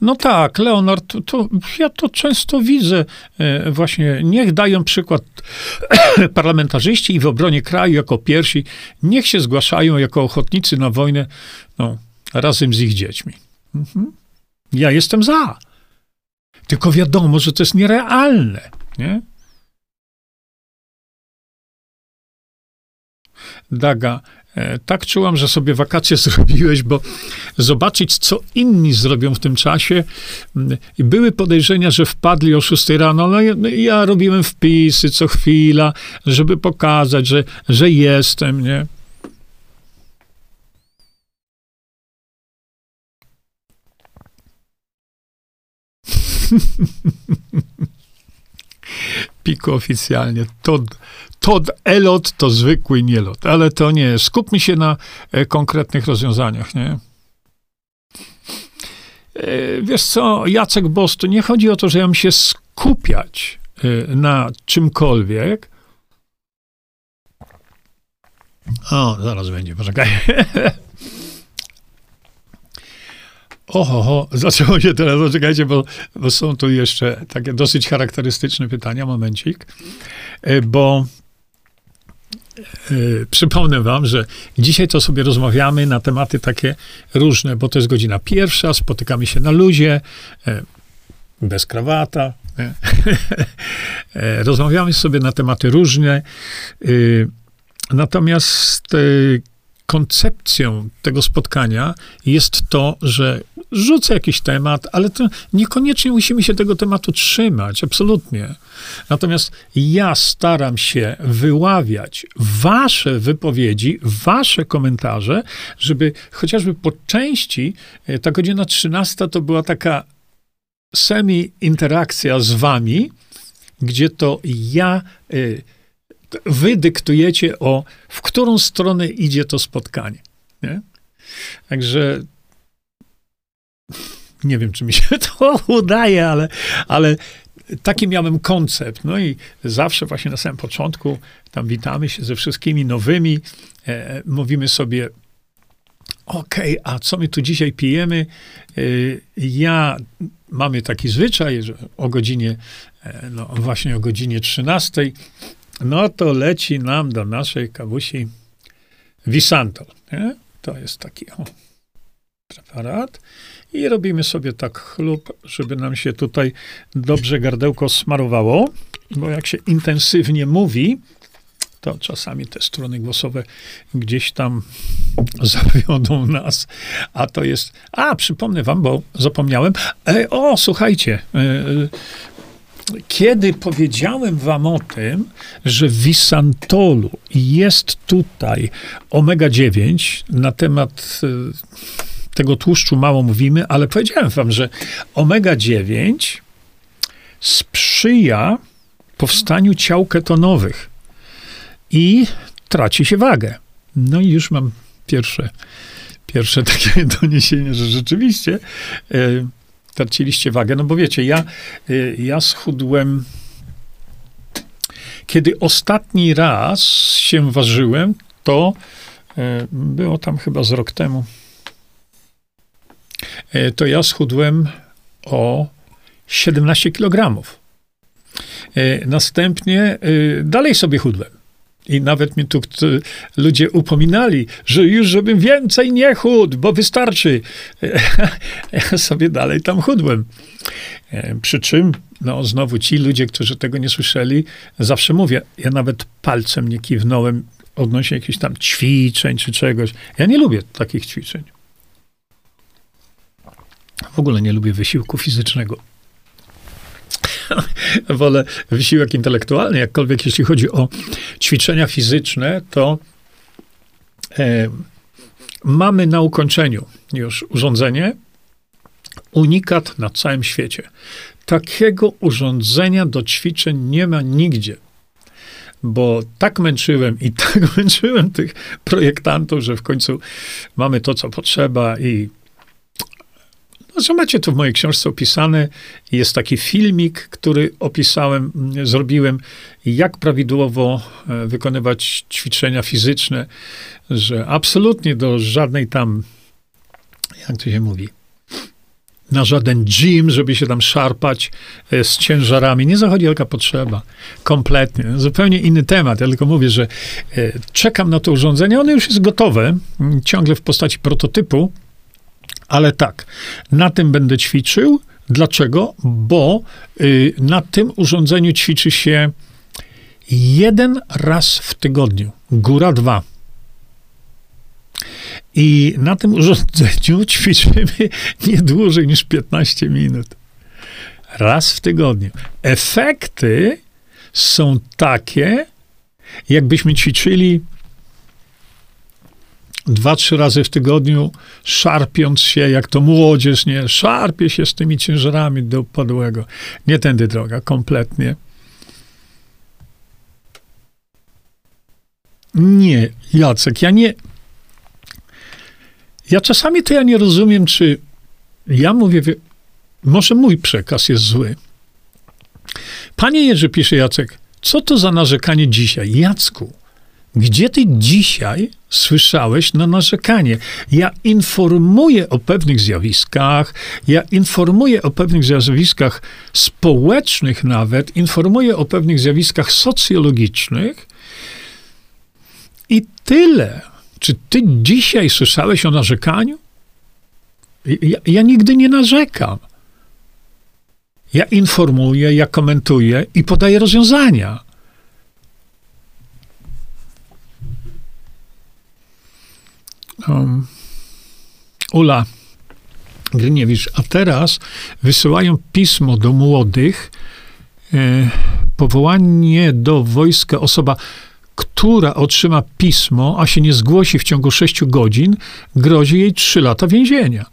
No tak, Leonard, to, ja to często widzę e, właśnie, niech dają przykład parlamentarzyści i w obronie kraju jako pierwsi, niech się zgłaszają jako ochotnicy na wojnę, no, razem z ich dziećmi. Mhm. Ja jestem za. Tylko wiadomo, że to jest nierealne, nie? Daga, e, tak czułam, że sobie wakacje zrobiłeś, bo zobaczyć, co inni zrobią w tym czasie. Mm, były podejrzenia, że wpadli o 6 rano. No, no ja robiłem wpisy co chwila, żeby pokazać, że, że jestem, nie? Piko oficjalnie. To Todd Elot to zwykły nielot, ale to nie. Skupmy się na e, konkretnych rozwiązaniach, nie? E, wiesz co, Jacek Boss, to nie chodzi o to, że ja mam się skupiać e, na czymkolwiek, O, zaraz będzie, poczekaj. Oho, ho, zaczęło się teraz, poczekajcie, bo, bo są tu jeszcze takie dosyć charakterystyczne pytania, momencik, bo przypomnę wam, że dzisiaj to sobie rozmawiamy na tematy takie różne, bo to jest godzina pierwsza, spotykamy się na luzie, yy, bez krawata. Yy, rozmawiamy sobie na tematy różne. Natomiast koncepcją tego spotkania jest to, że rzucę jakiś temat, ale to niekoniecznie musimy się tego tematu trzymać, absolutnie. Natomiast ja staram się wyławiać wasze wypowiedzi, wasze komentarze, żeby chociażby po części e, ta godzina 13 to była taka semi-interakcja z wami, gdzie to ja y, wy dyktujecie o, w którą stronę idzie to spotkanie. Nie? Także nie wiem, czy mi się to udaje, ale, ale taki miałem koncept. No i zawsze właśnie na samym początku tam witamy się ze wszystkimi nowymi, e, mówimy sobie, okej, okay, a co my tu dzisiaj pijemy? E, ja mamy taki zwyczaj, że o godzinie, e, no właśnie o godzinie 13 no to leci nam do naszej kawusi Visantol. To jest taki o, preparat. I robimy sobie tak chlub, żeby nam się tutaj dobrze gardełko smarowało, bo jak się intensywnie mówi, to czasami te strony głosowe gdzieś tam zawiodą nas. A to jest. A, przypomnę wam, bo zapomniałem. E, o, słuchajcie. E, kiedy powiedziałem wam o tym, że w Visantolu jest tutaj omega-9, na temat e, tego tłuszczu mało mówimy, ale powiedziałem wam, że omega-9 sprzyja powstaniu ciał ketonowych i traci się wagę. No i już mam pierwsze, pierwsze takie doniesienie, że rzeczywiście yy, traciliście wagę. No bo wiecie, ja, y, ja schudłem. Kiedy ostatni raz się ważyłem, to y, było tam chyba z rok temu. Y, to ja schudłem o 17 kg. Następnie dalej sobie chudłem. I nawet mi tu ludzie upominali, że już żebym więcej nie chudł, bo wystarczy. Ja sobie dalej tam chudłem. E, przy czym, no znowu ci ludzie, którzy tego nie słyszeli, zawsze mówię, ja nawet palcem nie kiwnąłem odnośnie jakichś tam ćwiczeń czy czegoś. Ja nie lubię takich ćwiczeń. W ogóle nie lubię wysiłku fizycznego. wolę wysiłek intelektualny, jakkolwiek jeśli chodzi o ćwiczenia fizyczne, to e, mamy na ukończeniu już urządzenie, unikat na całym świecie. Takiego urządzenia do ćwiczeń nie ma nigdzie. Bo tak męczyłem i tak męczyłem tych projektantów, że w końcu mamy to, co potrzeba i Zresztą macie to w mojej książce opisane. Jest taki filmik, który opisałem, zrobiłem, jak prawidłowo e, wykonywać ćwiczenia fizyczne, że absolutnie do żadnej tam, jak to się mówi, na żaden gym, żeby się tam szarpać e, z ciężarami. Nie zachodzi wielka potrzeba. Kompletnie. Zupełnie inny temat. Ja tylko mówię, że e, czekam na to urządzenie. Ono już jest gotowe, ciągle w postaci prototypu. Ale tak, na tym będę ćwiczył. Dlaczego? Bo y, na tym urządzeniu ćwiczy się jeden raz w tygodniu, góra dwa. I na tym urządzeniu ćwiczymy nie dłużej niż 15 minut. Raz w tygodniu. Efekty są takie, jakbyśmy ćwiczyli dwa, trzy razy w tygodniu, szarpiąc się, jak to młodzież, nie, szarpie się z tymi ciężarami do upadłego. Nie tędy droga, kompletnie. Nie, Jacek, ja nie. Ja czasami to ja nie rozumiem, czy ja mówię, może mój przekaz jest zły. Panie Jerzy, pisze Jacek, co to za narzekanie dzisiaj? Jacku, Gdzie ty dzisiaj słyszałeś na narzekanie? Ja informuję o pewnych zjawiskach, ja informuję o pewnych zjawiskach społecznych nawet, informuję o pewnych zjawiskach socjologicznych i tyle. Czy ty dzisiaj słyszałeś o narzekaniu? Ja, ja nigdy nie narzekam. Ja informuję, ja komentuję i podaję rozwiązania. Um, Ula Gryniewicz, a teraz wysyłają pismo do młodych, e, powołanie do wojska osoba, która otrzyma pismo, a się nie zgłosi w ciągu sześciu godzin, grozi jej trzy lata więzienia.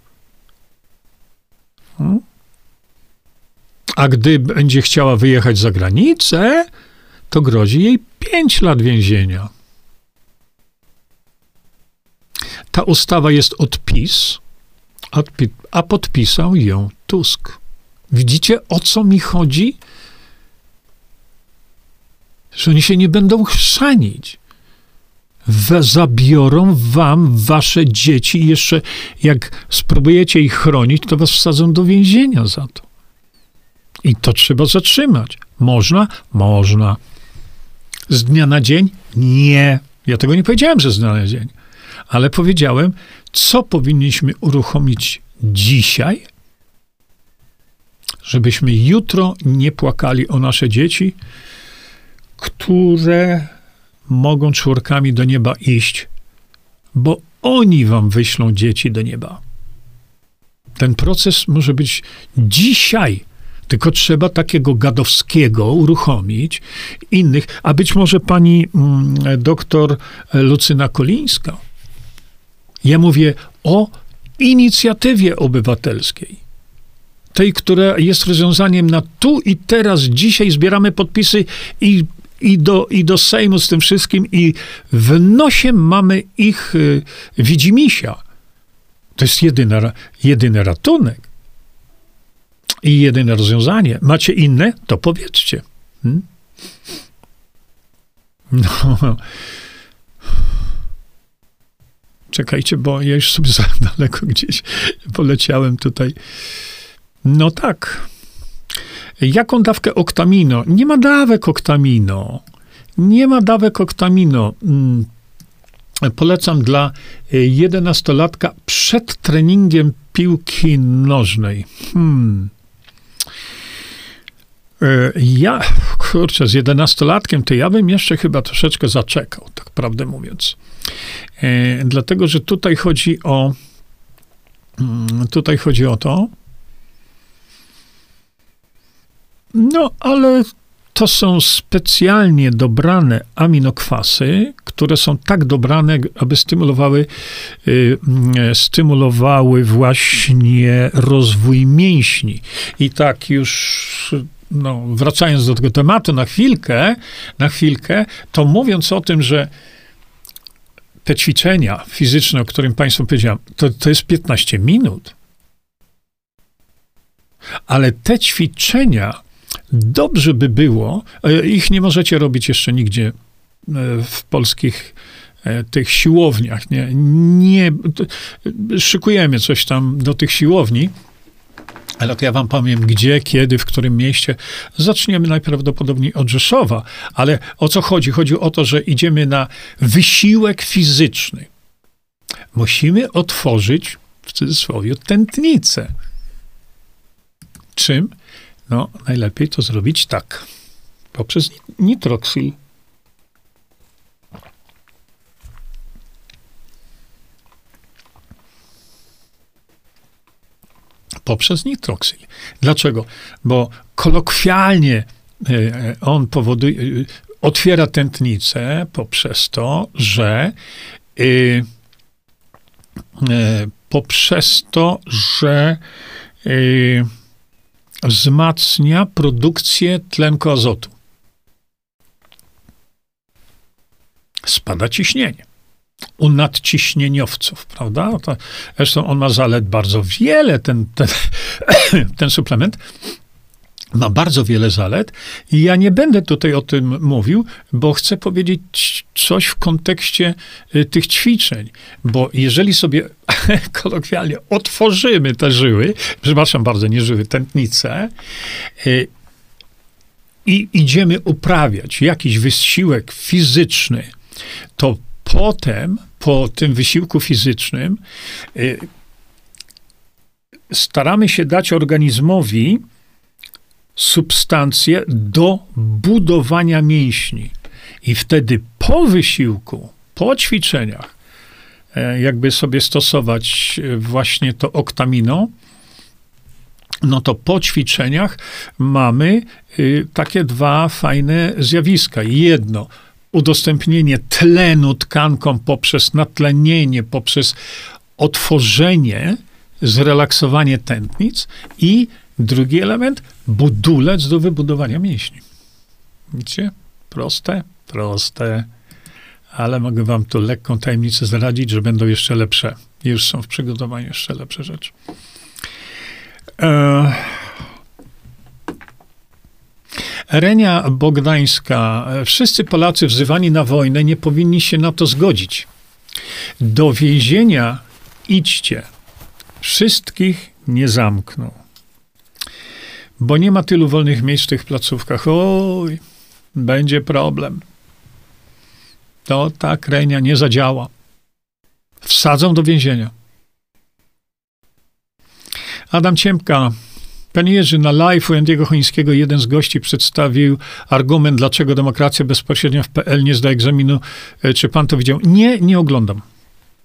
Hmm? A gdy będzie chciała wyjechać za granicę, to grozi jej pięć lat więzienia. Ta ustawa jest odpis, a podpisał ją Tusk. Widzicie, o co mi chodzi? Że oni się nie będą chrzanić. Zabiorą wam wasze dzieci i jeszcze jak spróbujecie ich chronić, to was wsadzą do więzienia za to. I to trzeba zatrzymać. Można? Można. Z dnia na dzień? Nie. Ja tego nie powiedziałem, że z dnia na dzień ale powiedziałem, co powinniśmy uruchomić dzisiaj, żebyśmy jutro nie płakali o nasze dzieci, które mogą czworkami do nieba iść, bo oni wam wyślą dzieci do nieba. Ten proces może być dzisiaj, tylko trzeba takiego gadowskiego uruchomić, innych, a być może pani mm, doktor Lucyna Kolińska ja mówię o inicjatywie obywatelskiej. Tej, która jest rozwiązaniem na tu i teraz, dzisiaj zbieramy podpisy i, i, do, i do Sejmu z tym wszystkim i w nosie mamy ich y, widzimisia. To jest jedyny, jedyny ratunek i jedyne rozwiązanie. Macie inne? To powiedzcie. Hmm? No. Czekajcie, bo ja już sobie za daleko gdzieś poleciałem tutaj. No tak. Jaką dawkę oktamino? Nie ma dawek oktamino. Nie ma dawek oktamino. Mm. Polecam dla jedenastolatka przed treningiem piłki nożnej. Hmm. E, ja, kurczę, z jedenastolatkiem to ja bym jeszcze chyba troszeczkę zaczekał, tak prawdę mówiąc. E, dlatego, że tutaj chodzi o mm, tutaj chodzi o to, no ale to są specjalnie dobrane aminokwasy, które są tak dobrane, aby stymulowały, y, mm, stymulowały właśnie rozwój mięśni. I tak już no, wracając do tego tematu na chwilkę, na chwilkę, to mówiąc o tym, że te ćwiczenia fizyczne, o którym Państwu powiedziałem, to, to jest 15 minut. Ale te ćwiczenia, dobrze by było, e, ich nie możecie robić jeszcze nigdzie e, w polskich e, tych siłowniach. Nie, nie szykujemy coś tam do tych siłowni, ale to ja wam powiem, gdzie, kiedy, w którym mieście. Zaczniemy najprawdopodobniej od Rzeszowa. Ale o co chodzi? Chodzi o to, że idziemy na wysiłek fizyczny. Musimy otworzyć, w cudzysłowie, tętnicę. Czym? No, najlepiej to zrobić tak. Poprzez nitroksyl. Poprzez nitroksyl. Dlaczego? Bo kolokwialnie e, e, on powoduje, e, otwiera tętnicę poprzez to, że poprzez to, że wzmacnia produkcję tlenku azotu. Spada ciśnienie u nadciśnieniowców, prawda? No to, zresztą on ma zalet bardzo wiele, ten, ten, ten suplement. ma bardzo wiele zalet i ja nie będę tutaj o tym mówił, bo chcę powiedzieć coś w kontekście y, tych ćwiczeń, bo jeżeli sobie kolokwialnie otworzymy te żyły, przepraszam bardzo, nie żyły, tętnice, y, i idziemy uprawiać jakiś wysiłek fizyczny, to potem, po tym wysiłku fizycznym, y, staramy się dać organizmowi substancje do budowania mięśni. I wtedy po wysiłku, po ćwiczeniach, e, jakby sobie stosować e, właśnie to oktamino, no to po ćwiczeniach mamy y, takie dwa fajne zjawiska. Jedno, udostępnienie tlenu tkankom poprzez natlenienie, poprzez otworzenie, zrelaksowanie tętnic i drugi element, budulec do wybudowania mięśni. Widzicie? Proste, proste, ale mogę wam tu lekką tajemnicę zdradzić, że będą jeszcze lepsze. Już są w przygotowaniu jeszcze lepsze rzeczy. E... Renia Bogdańska. Wszyscy Polacy wzywani na wojnę nie powinni się na to zgodzić. Do więzienia idźcie. Wszystkich nie zamkną. Bo nie ma tylu wolnych miejsc w tych placówkach. Oj, będzie problem. To ta krenia nie zadziała. Wsadzą do więzienia. Adam Ciemka. Panie Jerzy, na live u Andiego Chońskiego jeden z gości przedstawił argument, dlaczego demokracja bezpośrednia w PL nie zda egzaminu. E, czy pan to widział? Nie, nie oglądam.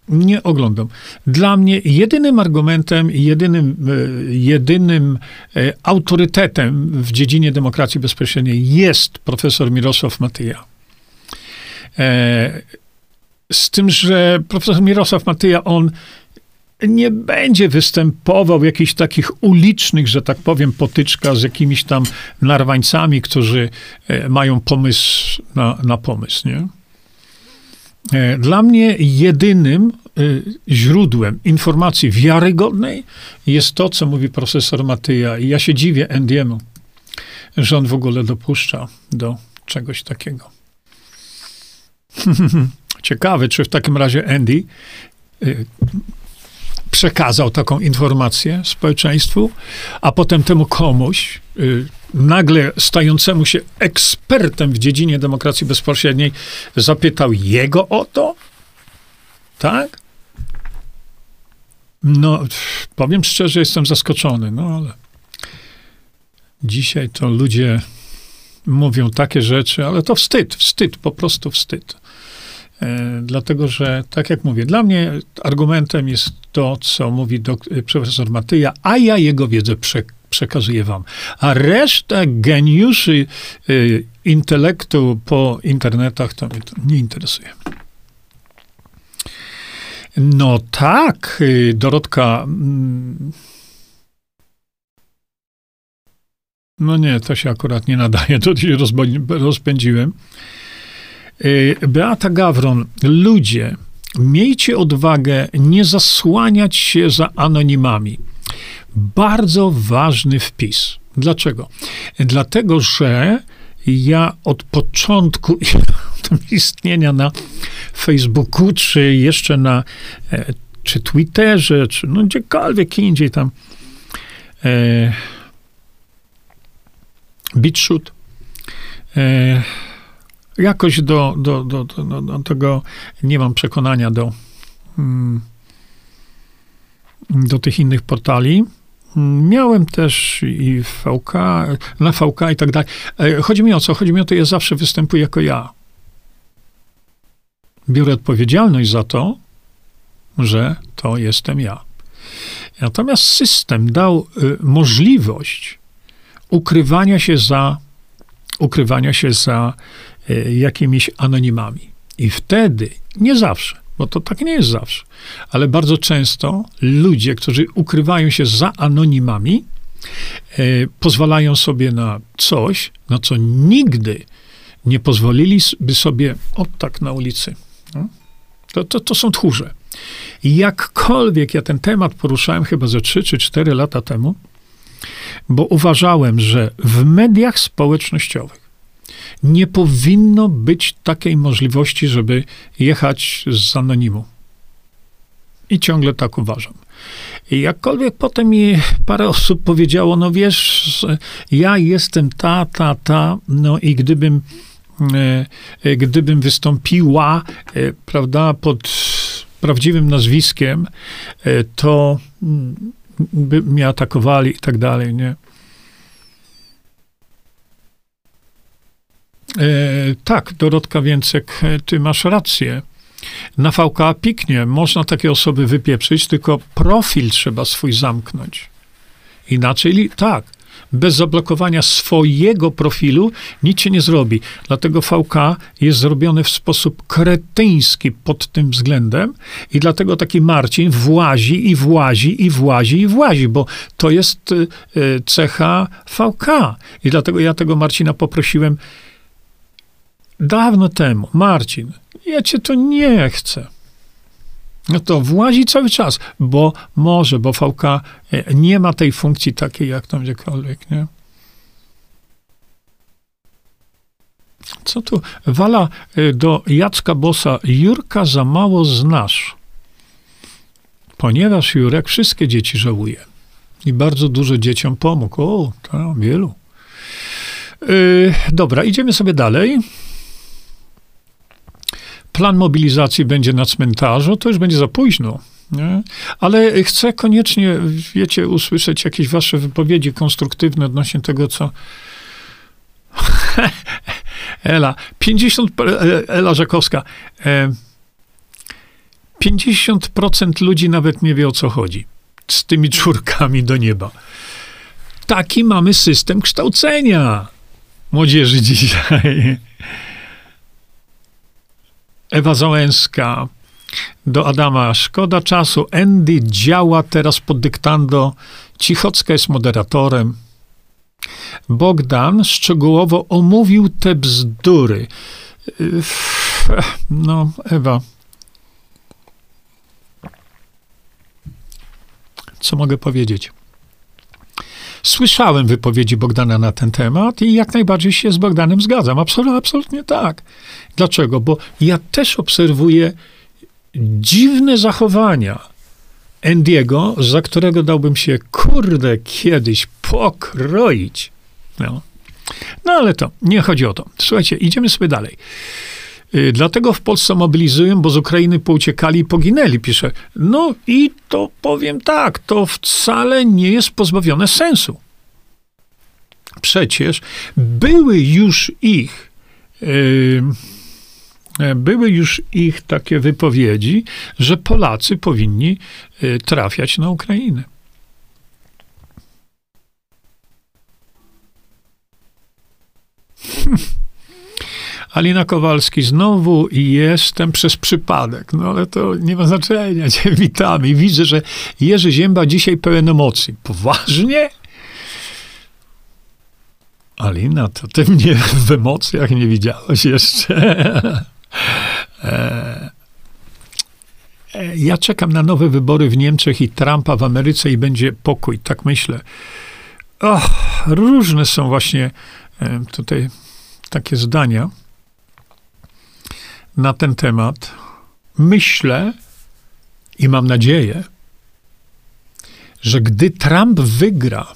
Nie oglądam. Dla mnie jedynym argumentem, jedynym, e, jedynym e, autorytetem w dziedzinie demokracji bezpośredniej jest profesor Mirosław Matyja. Z tym, że profesor Mirosław Matyja, on nie będzie występował jakichś takich ulicznych, że tak powiem, potyczkach z jakimiś tam narwańcami, którzy e, mają pomysł na, na pomysł, nie? E, dla mnie jedynym e, źródłem informacji wiarygodnej jest to, co mówi profesor Matyja. I ja się dziwię Endiemu, że on w ogóle dopuszcza do czegoś takiego. Ciekawe, czy w takim razie Andy przekazał taką informację społeczeństwu, a potem temu komuś, y, nagle stającemu się ekspertem w dziedzinie demokracji bezpośredniej, zapytał jego o to? Tak? No, powiem szczerze, jestem zaskoczony, no ale dzisiaj to ludzie mówią takie rzeczy, ale to wstyd, wstyd, po prostu wstyd. E, dlatego, że tak jak mówię, dla mnie argumentem jest to, co mówi dok- profesor Matyja, a ja jego wiedzę prze- przekazuję wam. A reszta geniuszy y, intelektu po internetach to mnie to nie interesuje. No tak, y, Dorotka. Mm, no nie, to się akurat nie nadaje, to się rozpędziłem. Y, Beata Gawron, ludzie, miejcie odwagę nie zasłaniać się za anonimami. Bardzo ważny wpis. Dlaczego? Dlatego, że ja od początku istnienia na Facebooku, czy jeszcze na e, czy Twitterze, czy no gdziekolwiek indziej tam e, BitShoot, e, jakoś do, do, do, do, do tego nie mam przekonania do, mm, do tych innych portali. Miałem też i VK, na VK i tak dalej. E, chodzi mi o co? Chodzi mi o to, ja zawsze występuję jako ja. Biorę odpowiedzialność za to, że to jestem ja. Natomiast system dał y, możliwość ukrywania się za, ukrywania się za jakimiś anonimami. I wtedy, nie zawsze, bo to tak nie jest zawsze, ale bardzo często ludzie, którzy ukrywają się za anonimami, e, pozwalają sobie na coś, na co nigdy nie pozwoliliby sobie od tak na ulicy. No. To, to, to są tchórze. I jakkolwiek ja ten temat poruszałem chyba ze 3 czy 4 lata temu, bo uważałem, że w mediach społecznościowych nie powinno być takiej możliwości, żeby jechać z anonimu. I ciągle tak uważam. I jakkolwiek potem mi parę osób powiedziało, no wiesz, ja jestem ta, ta, ta, no i gdybym, e, gdybym wystąpiła, e, prawda, pod prawdziwym nazwiskiem, e, to mm, by mnie atakowali i tak dalej, nie? Tak, Dorotka Więcek, ty masz rację. Na VK piknie, można takie osoby wypieprzyć, tylko profil trzeba swój zamknąć. Inaczej, tak, bez zablokowania swojego profilu nic się nie zrobi. Dlatego VK jest zrobiony w sposób kretyński pod tym względem i dlatego taki Marcin włazi i włazi i włazi i włazi, bo to jest y, cecha VK. I dlatego ja tego Marcina poprosiłem dawno temu. Marcin, ja cię to nie chcę no to włazi cały czas, bo może, bo VK e, nie ma tej funkcji takiej jak tam gdziekolwiek, nie? Co tu? Wala e, do Jacka Bosa. Jurka za mało znasz. Ponieważ Jurek wszystkie dzieci żałuje. I bardzo dużo dzieciom pomógł. O, wielu. Yy, dobra, idziemy sobie dalej plan mobilizacji będzie na cmentarzu, to już będzie za późno. Nie? Ale chcę koniecznie, wiecie, usłyszeć jakieś wasze wypowiedzi konstruktywne odnośnie tego, co. Ela, 50, Ela Żakowska. 50% ludzi nawet nie wie o co chodzi z tymi czwórkami do nieba. Taki mamy system kształcenia młodzieży dzisiaj. Ewa Załęska do Adama. Szkoda czasu. Andy działa teraz pod dyktando. Cichocka jest moderatorem. Bogdan szczegółowo omówił te bzdury. No, Ewa. Co mogę powiedzieć? Słyszałem wypowiedzi Bogdana na ten temat i jak najbardziej się z Bogdanem zgadzam. Absolutnie, absolutnie tak. Dlaczego? Bo ja też obserwuję dziwne zachowania Endiego, za którego dałbym się, kurde, kiedyś pokroić. No. no ale to, nie chodzi o to. Słuchajcie, idziemy sobie dalej. Y, dlatego w Polsce mobilizują, bo z Ukrainy pouciekali i poginęli, pisze. No i to powiem tak, to wcale nie jest pozbawione sensu. Przecież były już ich, yy, były już ich takie wypowiedzi, że Polacy powinni yy, trafiać na Ukrainę. Alina Kowalski, znowu jestem przez przypadek. No ale to nie ma znaczenia. Cię witamy. I widzę, że Jerzy Zięba dzisiaj pełen emocji. Poważnie? Alina, to ty mnie w emocjach nie widziałeś jeszcze. E, e, ja czekam na nowe wybory w Niemczech i Trumpa w Ameryce i będzie pokój, tak myślę. Och, różne są właśnie e, tutaj takie zdania na ten temat. Myślę i mam nadzieję, że gdy Trump wygra,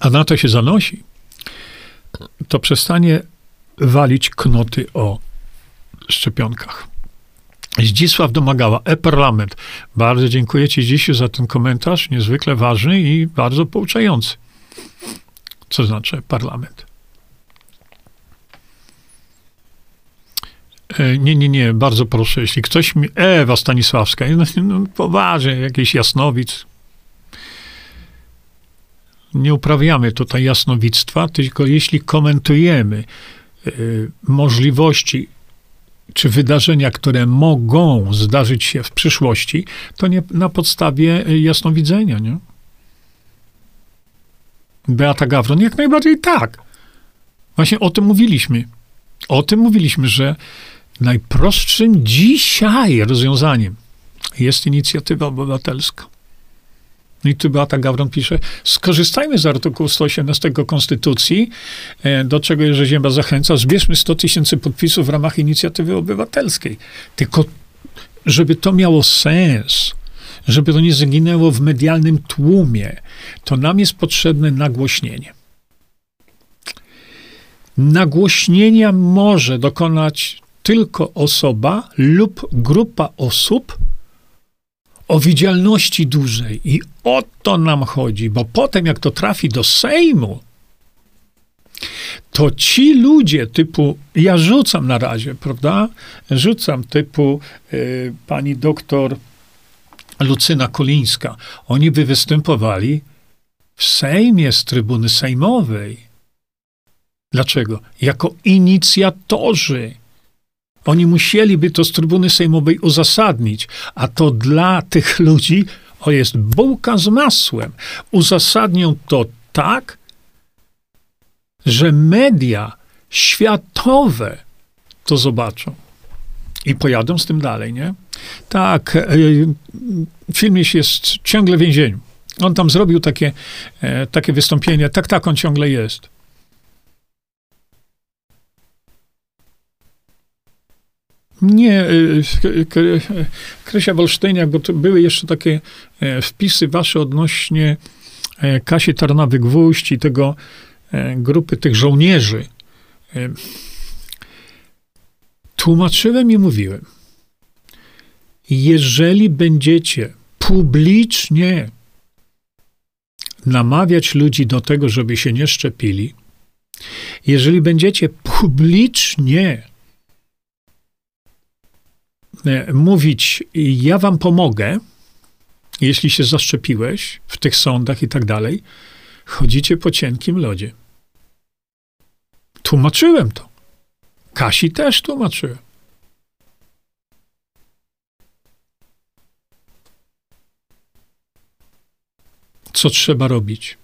a na to się zanosi, to przestanie walić knoty o szczepionkach. Zdzisław domagała, e-parlament. Bardzo dziękuję Ci dziś za ten komentarz, niezwykle ważny i bardzo pouczający. Co znaczy parlament? Nie, nie, nie, bardzo proszę, jeśli ktoś mi... Ewa Stanisławska, no, no, poważnie, jakiś jasnowic. Nie uprawiamy tutaj jasnowictwa, tylko jeśli komentujemy y, możliwości czy wydarzenia, które mogą zdarzyć się w przyszłości, to nie na podstawie jasnowidzenia, nie? Beata Gawron, jak najbardziej tak. Właśnie o tym mówiliśmy. O tym mówiliśmy, że Najprostszym dzisiaj rozwiązaniem jest inicjatywa obywatelska. No i tu Beata Gawron pisze, skorzystajmy z artykułu 118 Konstytucji, e, do czego Jerzy Ziemba zachęca, zbierzmy 100 tysięcy podpisów w ramach inicjatywy obywatelskiej. Tylko, żeby to miało sens, żeby to nie zaginęło w medialnym tłumie, to nam jest potrzebne nagłośnienie. Nagłośnienia może dokonać tylko osoba lub grupa osób o widzialności dużej. I o to nam chodzi, bo potem, jak to trafi do Sejmu, to ci ludzie typu, ja rzucam na razie, prawda? Rzucam typu y, pani doktor Lucyna Kolińska. Oni by występowali w Sejmie z trybuny sejmowej. Dlaczego? Jako inicjatorzy. Oni musieliby to z trybuny sejmowej uzasadnić, a to dla tych ludzi o jest bułka z masłem. Uzasadnią to tak, że media światowe to zobaczą i pojadą z tym dalej, nie? Tak, e, Filmiś jest ciągle w więzieniu. On tam zrobił takie, e, takie wystąpienie. Tak, tak, on ciągle jest. Nie, y, Krysia Wolsztyniak, bo były jeszcze takie e, wpisy wasze odnośnie e, Kasi Tarnawy-Gwóźdź i tego e, grupy tych żołnierzy. Tłumaczyłem i mówiłem, jeżeli będziecie publicznie namawiać ludzi do tego, żeby się nie szczepili, jeżeli będziecie publicznie mówić, ja wam pomogę, jeśli się zaszczepiłeś w tych sądach i tak dalej, chodzicie po cienkim lodzie. Tłumaczyłem to. Kasi też tłumaczyłem. Co trzeba robić?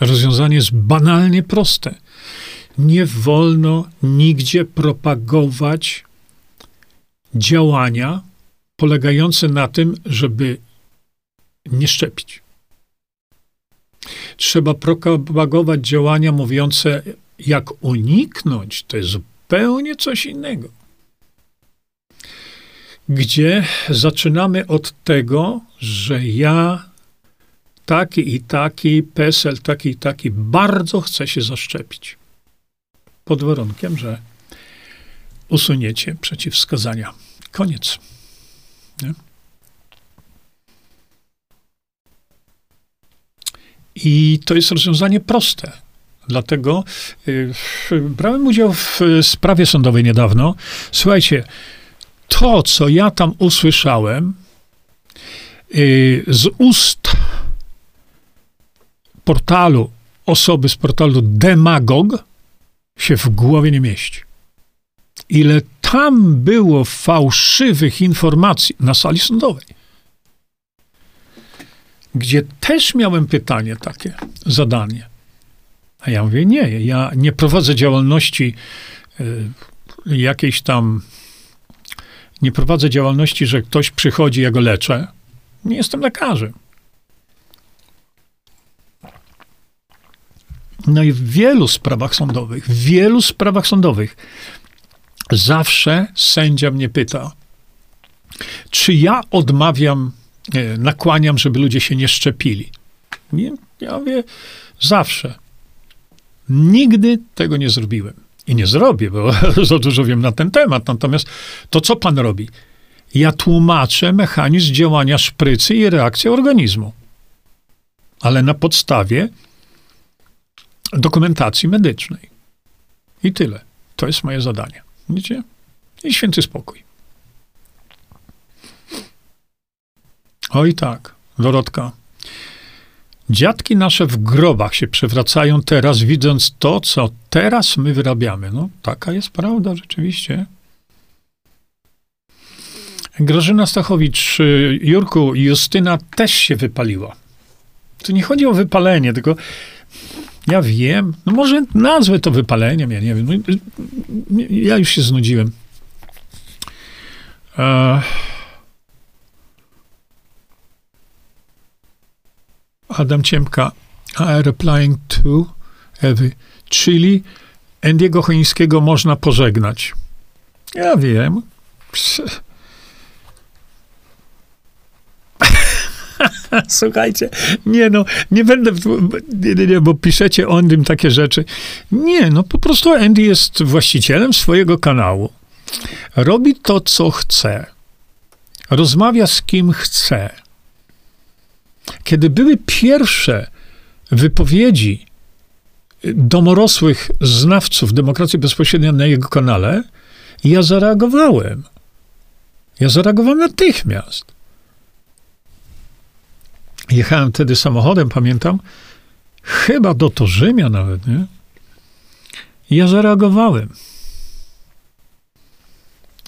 Rozwiązanie jest banalnie proste. Nie wolno nigdzie propagować działania polegające na tym, żeby nie szczepić. Trzeba propagować działania mówiące, jak uniknąć, to jest zupełnie coś innego. Gdzie zaczynamy od tego, że ja taki i taki, PESEL taki i taki, bardzo chcę się zaszczepić. Pod warunkiem, że usuniecie przeciwwskazania. Koniec. Nie? I to jest rozwiązanie proste. Dlatego y, brałem udział w sprawie sądowej niedawno. Słuchajcie, to, co ja tam usłyszałem y, z ust portalu, osoby z portalu Demagog, się w głowie nie mieści ile tam było fałszywych informacji na sali sądowej, gdzie też miałem pytanie takie, zadanie. A ja mówię, nie, ja nie prowadzę działalności y, jakiejś tam, nie prowadzę działalności, że ktoś przychodzi, ja go leczę. Nie jestem lekarzem. No i w wielu sprawach sądowych, w wielu sprawach sądowych zawsze sędzia mnie pyta, czy ja odmawiam, e, nakłaniam, żeby ludzie się nie szczepili. Nie, ja mówię, zawsze. Nigdy tego nie zrobiłem. I nie zrobię, bo za dużo wiem na ten temat. Natomiast to, co pan robi? Ja tłumaczę mechanizm działania szprycy i reakcję organizmu. Ale na podstawie dokumentacji medycznej. I tyle. To jest moje zadanie. Widzicie? I święty spokój. Oj tak, Dorotka. Dziadki nasze w grobach się przewracają teraz, widząc to, co teraz my wyrabiamy. No, taka jest prawda, rzeczywiście. Grażyna Stachowicz, Jurku, Justyna też się wypaliła. Tu nie chodzi o wypalenie, tylko ja wiem. No może nazwę to wypaleniem, ja nie wiem. No, ja już się znudziłem. E... Adam Ciemka, Airplane to Ewy, czyli Andiego Chońskiego można pożegnać. Ja wiem. Słuchajcie, nie no, nie będę, nie, nie, nie, bo piszecie o nim takie rzeczy. Nie, no po prostu Andy jest właścicielem swojego kanału. Robi to, co chce. Rozmawia z kim chce. Kiedy były pierwsze wypowiedzi domorosłych znawców demokracji bezpośredniej na jego kanale, ja zareagowałem. Ja zareagowałem natychmiast. Jechałem wtedy samochodem, pamiętam, chyba do Torzymia nawet, nie? I ja zareagowałem.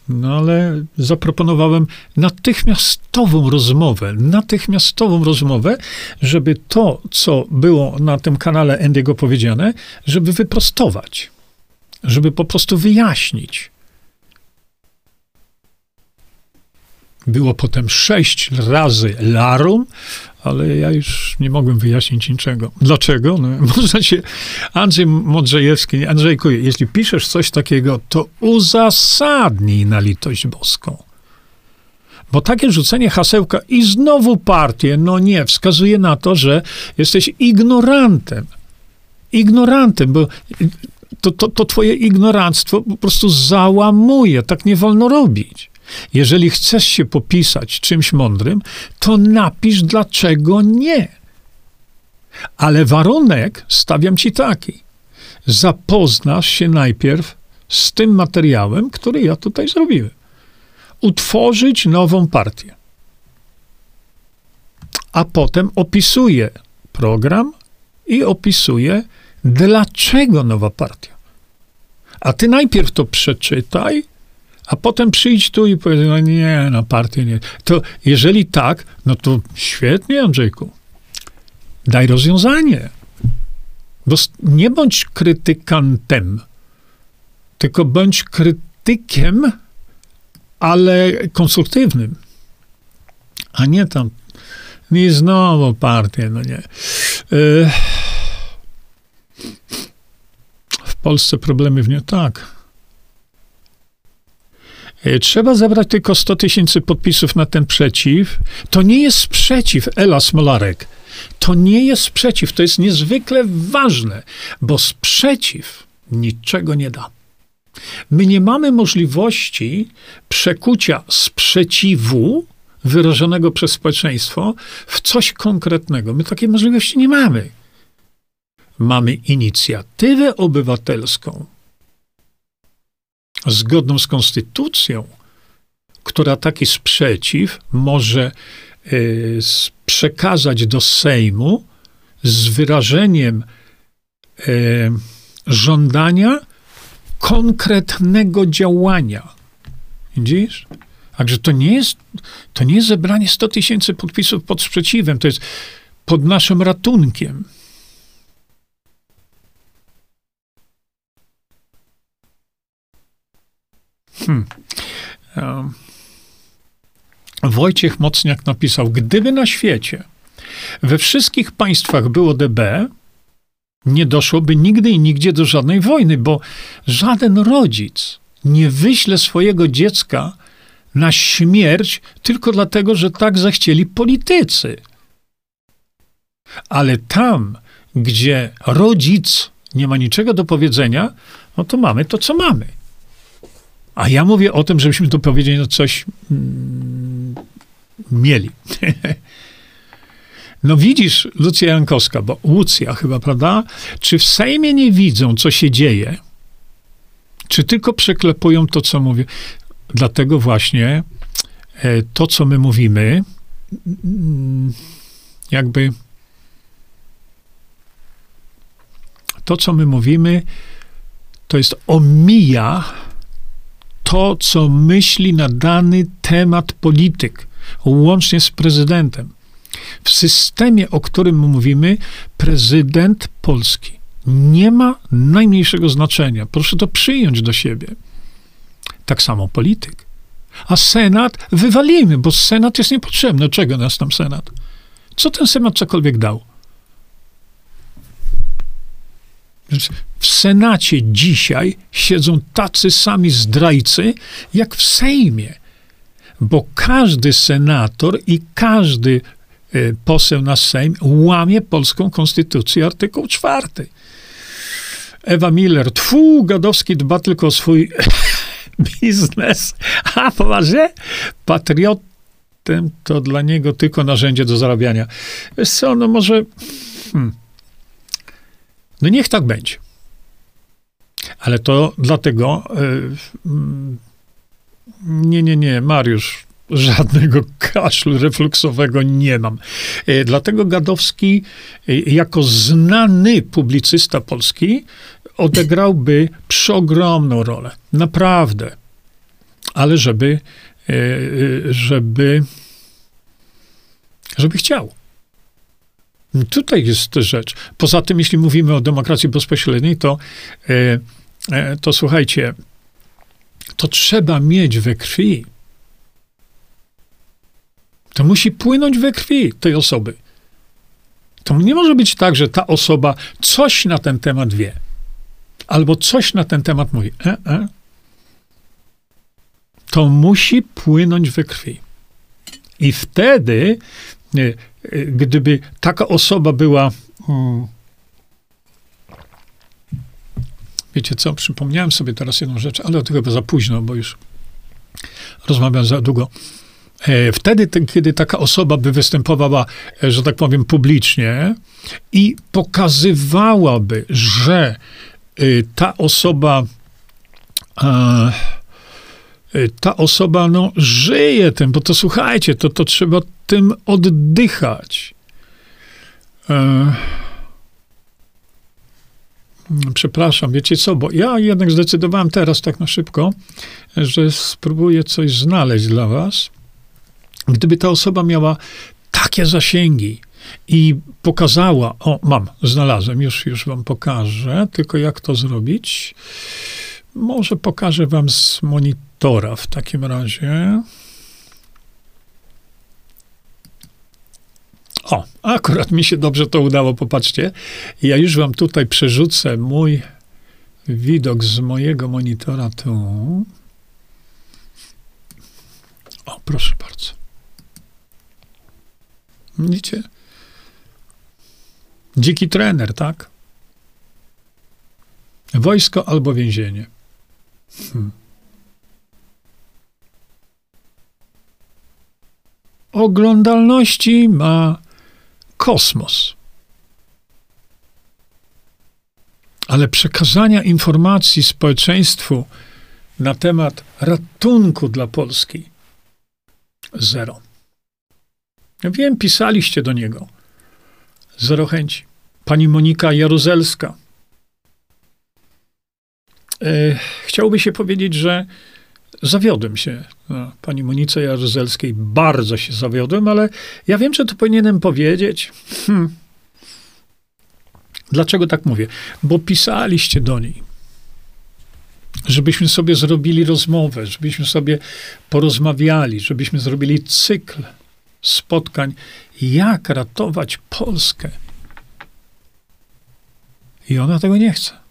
No ale zaproponowałem natychmiastową rozmowę, natychmiastową rozmowę, żeby to, co było na tym kanale Endiego powiedziane, żeby wyprostować, żeby po prostu wyjaśnić. Było potem sześć razy larum, ale ja już nie mogłem wyjaśnić niczego. Dlaczego? No, można się... Andrzej Modrzejewski, Andrzejku, jeśli piszesz coś takiego, to uzasadnij na litość boską. Bo takie rzucenie hasełka i znowu partię, no nie, wskazuje na to, że jesteś ignorantem. Ignorantem, bo to, to, to twoje ignoranstwo po prostu załamuje. Tak nie wolno robić. Jeżeli chcesz się popisać czymś mądrym, to napisz dlaczego nie. Ale warunek stawiam ci taki. Zapoznasz się najpierw z tym materiałem, który ja tutaj zrobiłem. Utworzyć nową partię. A potem opisuję program i opisuję, dlaczego nowa partia. A ty najpierw to przeczytaj, a potem przyjdź tu i powiedz, no nie, no partię nie. To jeżeli tak, no to świetnie, Andrzejku. Daj rozwiązanie. Nie bądź krytykantem, tylko bądź krytykiem, ale konstruktywnym. A nie tam, nie znowu partię, no nie. W Polsce problemy w nie tak. E, trzeba zebrać tylko 100 tysięcy podpisów na ten przeciw. To nie jest sprzeciw, Ela Smolarek. To nie jest sprzeciw, to jest niezwykle ważne, bo sprzeciw niczego nie da. My nie mamy możliwości przekucia sprzeciwu wyrażonego przez społeczeństwo w coś konkretnego. My takiej możliwości nie mamy. Mamy inicjatywę obywatelską, zgodną z konstytucją, która taki sprzeciw może y, przekazać do Sejmu z wyrażeniem y, żądania konkretnego działania. Widzisz? Także to nie jest, to nie jest zebranie 100 tysięcy podpisów pod sprzeciwem, to jest pod naszym ratunkiem. Hmm. Wojciech Mocniak napisał, gdyby na świecie we wszystkich państwach było DB, nie doszłoby nigdy i nigdzie do żadnej wojny, bo żaden rodzic nie wyśle swojego dziecka na śmierć tylko dlatego, że tak zechcieli politycy. Ale tam, gdzie rodzic nie ma niczego do powiedzenia, no to mamy to, co mamy. A ja mówię o tym, żebyśmy tu powiedzieli no coś mm, mieli. no widzisz, Lucja Jankowska, bo Łucja chyba, prawda? Czy w Sejmie nie widzą, co się dzieje? Czy tylko przeklepują to, co mówię? Dlatego właśnie e, to, co my mówimy, mm, jakby to, co my mówimy, to jest omija to, co myśli na dany temat polityk, łącznie z prezydentem. W systemie, o którym mówimy, prezydent Polski nie ma najmniejszego znaczenia. Proszę to przyjąć do siebie. Tak samo polityk. A Senat wywalimy, bo Senat jest niepotrzebny. Czego nas tam Senat? Co ten Senat cokolwiek dał? W Senacie dzisiaj siedzą tacy sami zdrajcy, jak w Sejmie. Bo każdy senator i każdy e, poseł na Sejm łamie polską konstytucję, artykuł czwarty. Ewa Miller, tfu, Gadowski dba tylko o swój biznes, a poważnie? Patriotem to dla niego tylko narzędzie do zarabiania. Wiesz co, no może... Hmm. No niech tak będzie. Ale to dlatego... Yy, nie, nie, nie, Mariusz, żadnego kaszlu refluksowego nie mam. Yy, dlatego Gadowski, yy, jako znany publicysta polski, odegrałby przeogromną rolę. Naprawdę. Ale żeby, e, e, żeby, żeby chciał. Tutaj jest rzecz. Poza tym, jeśli mówimy o demokracji bezpośredniej, to, e, to słuchajcie, to trzeba mieć we krwi. To musi płynąć we krwi tej osoby. To nie może być tak, że ta osoba coś na ten temat wie albo coś na ten temat mówi. E, e. To musi płynąć we krwi. I wtedy, e, e, gdyby taka osoba była. Hmm, wiecie co, przypomniałem sobie teraz jedną rzecz, ale to chyba za późno, bo już rozmawiam za długo. E, wtedy, kiedy taka osoba by występowała, że tak powiem, publicznie i pokazywałaby, że Y, ta osoba, y, ta osoba, no, żyje tym, bo to słuchajcie, to, to trzeba tym oddychać. E, przepraszam, wiecie co, bo ja jednak zdecydowałem teraz tak na szybko, że spróbuję coś znaleźć dla was. Gdyby ta osoba miała takie zasięgi, i pokazała, o mam, znalazłem, już, już wam pokażę, tylko jak to zrobić? Może pokażę wam z monitora w takim razie. O, akurat mi się dobrze to udało, popatrzcie. Ja już wam tutaj przerzucę mój widok z mojego monitora tu. O, proszę bardzo. Widzicie? Dziki trener, tak? Wojsko albo więzienie. Hmm. Oglądalności ma kosmos. Ale przekazania informacji społeczeństwu na temat ratunku dla Polski zero. Wiem, pisaliście do niego. Zero chęci. Pani Monika Jaruzelska. E, chciałoby się powiedzieć, że zawiodłem się na pani Monice Jaruzelskiej. Bardzo się zawiodłem, ale ja wiem, że to powinienem powiedzieć. Hmm. Dlaczego tak mówię? Bo pisaliście do niej, żebyśmy sobie zrobili rozmowę, żebyśmy sobie porozmawiali, żebyśmy zrobili cykl spotkań, jak ratować Polskę. I ona tego nie chce.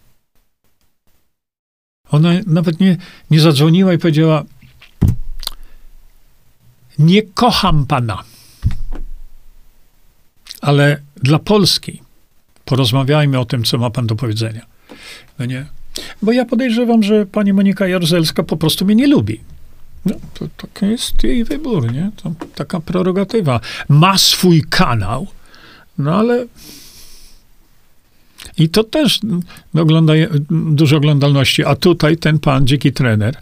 Ona nawet nie, nie zadzwoniła i powiedziała: Nie kocham pana, ale dla Polski porozmawiajmy o tym, co ma pan do powiedzenia. No nie. Bo ja podejrzewam, że pani Monika Jaruzelska po prostu mnie nie lubi. No, to taki jest jej wybór, nie? To taka prerogatywa. Ma swój kanał, no ale i to też ogląda, dużo oglądalności. A tutaj ten pan, dziki trener,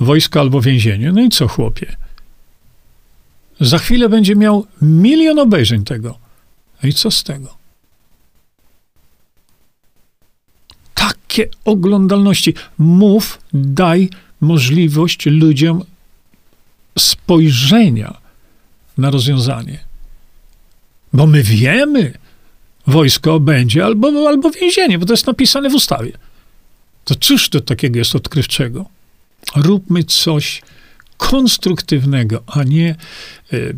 wojsko albo więzienie. No i co, chłopie? Za chwilę będzie miał milion obejrzeń tego. No i co z tego? Takie oglądalności. Mów, daj możliwość ludziom spojrzenia na rozwiązanie. Bo my wiemy, wojsko będzie albo, albo więzienie, bo to jest napisane w ustawie. To cóż to takiego jest odkrywczego? Róbmy coś konstruktywnego, a nie y,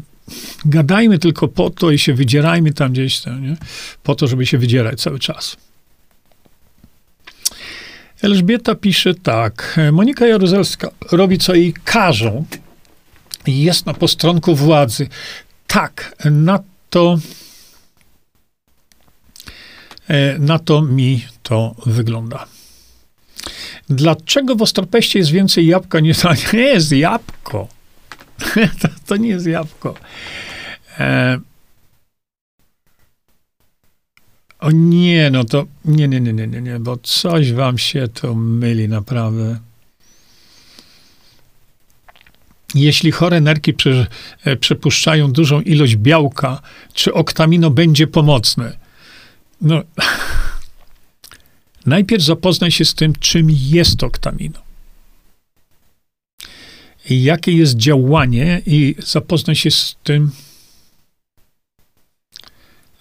gadajmy tylko po to i się wydzierajmy tam gdzieś, tam, nie? po to, żeby się wydzierać cały czas. Elżbieta pisze tak. Monika Jaruzelska robi, co jej każą. Jest na postronku władzy. Tak, na to, na to mi to wygląda. Dlaczego w Ostropeście jest więcej jabłka? Nie, to nie jest jabłko. to, to nie jest jabłko. E, o nie, no to nie, nie, nie, nie, nie, bo coś wam się to myli naprawdę. Jeśli chore nerki e, przepuszczają dużą ilość białka, czy oktamino będzie pomocne? No, najpierw zapoznaj się z tym, czym jest oktamino. I jakie jest działanie, i zapoznaj się z tym,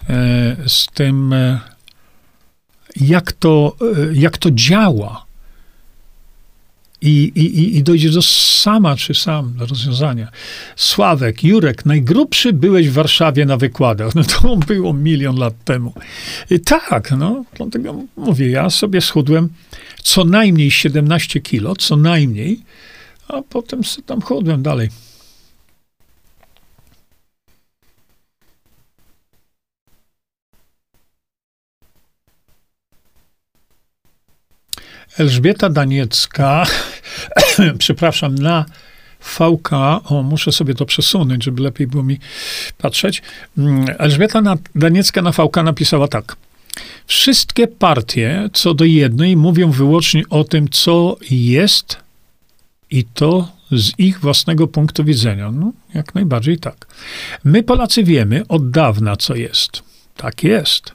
e, z tym, e, jak to, jak to działa i, i, i dojdzie do sama czy sam do rozwiązania. Sławek, Jurek, najgrubszy byłeś w Warszawie na wykładach. No to było milion lat temu. I tak, no, dlatego mówię, ja sobie schudłem co najmniej 17 kilo, co najmniej, a potem tam chudłem dalej. Elżbieta Daniecka, przepraszam, na VK, o, muszę sobie to przesunąć, żeby lepiej było mi patrzeć. Mm, Elżbieta Daniecka na VK napisała tak. Wszystkie partie, co do jednej, mówią wyłącznie o tym, co jest i to z ich własnego punktu widzenia. No, jak najbardziej tak. My, Polacy, wiemy od dawna, co jest. Tak jest.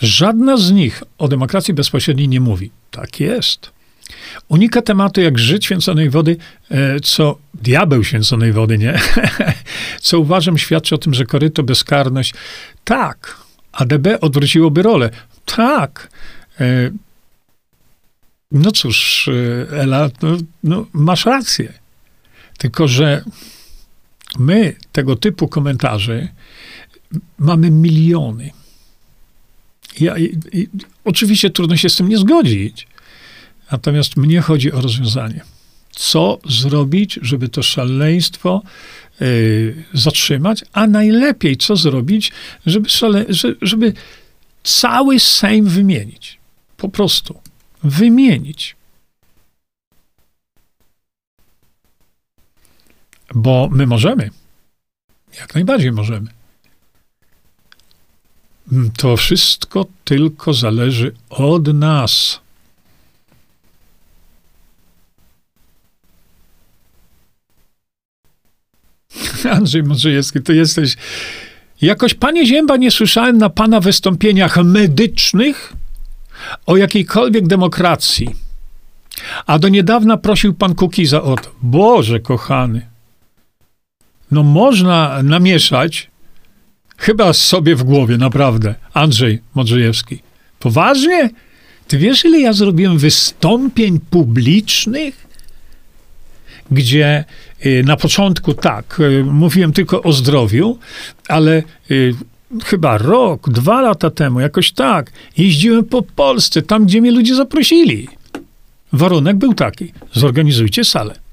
Żadna z nich o demokracji bezpośredniej nie mówi. Tak jest. Unika tematu jak żyć święconej wody, e, co diabeł święconej wody, nie? co uważam świadczy o tym, że koryto bezkarność. Tak. ADB odwróciłoby rolę. Tak. E, no cóż, e, Ela, no, no, masz rację. Tylko, że my tego typu komentarzy mamy miliony. Ja, i, i, oczywiście trudno się z tym nie zgodzić. Natomiast mnie chodzi o rozwiązanie. Co zrobić, żeby to szaleństwo y, zatrzymać, a najlepiej co zrobić, żeby, szale, żeby cały Sejm wymienić. Po prostu. Wymienić. Bo my możemy. Jak najbardziej możemy. To wszystko tylko zależy od nas. Andrzej Modrzejewski, to jesteś. Jakoś, panie Zięba, nie słyszałem na pana wystąpieniach medycznych o jakiejkolwiek demokracji. A do niedawna prosił pan Kukiza o to. Boże kochany. No można namieszać Chyba sobie w głowie, naprawdę. Andrzej Modrzejewski. Poważnie? Ty wiesz, ile ja zrobiłem wystąpień publicznych, gdzie y, na początku tak, y, mówiłem tylko o zdrowiu, ale y, chyba rok, dwa lata temu, jakoś tak, jeździłem po Polsce, tam, gdzie mnie ludzie zaprosili. Warunek był taki: zorganizujcie salę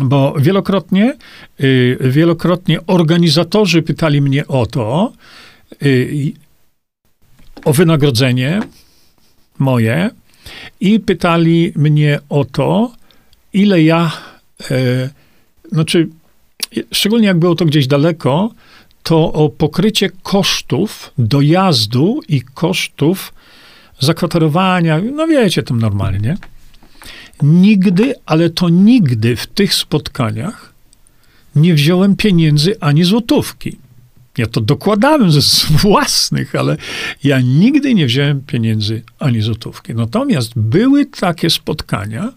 bo wielokrotnie, y, wielokrotnie organizatorzy pytali mnie o to, y, o wynagrodzenie moje i pytali mnie o to, ile ja, e, znaczy, szczególnie jak było to gdzieś daleko, to o pokrycie kosztów dojazdu i kosztów zakwaterowania, no wiecie, tam normalnie. Nigdy, ale to nigdy w tych spotkaniach nie wziąłem pieniędzy ani złotówki. Ja to dokładałem ze własnych, ale ja nigdy nie wziąłem pieniędzy ani złotówki. Natomiast były takie spotkania,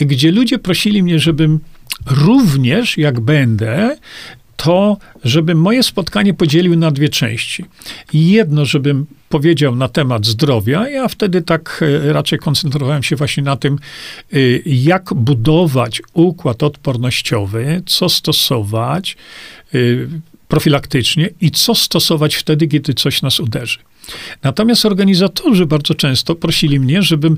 gdzie ludzie prosili mnie, żebym również, jak będę, to, żebym moje spotkanie podzielił na dwie części. Jedno, żebym powiedział na temat zdrowia, ja wtedy tak e, raczej koncentrowałem się właśnie na tym, e, jak budować układ odpornościowy, co stosować e, profilaktycznie i co stosować wtedy, kiedy coś nas uderzy. Natomiast organizatorzy bardzo często prosili mnie, żebym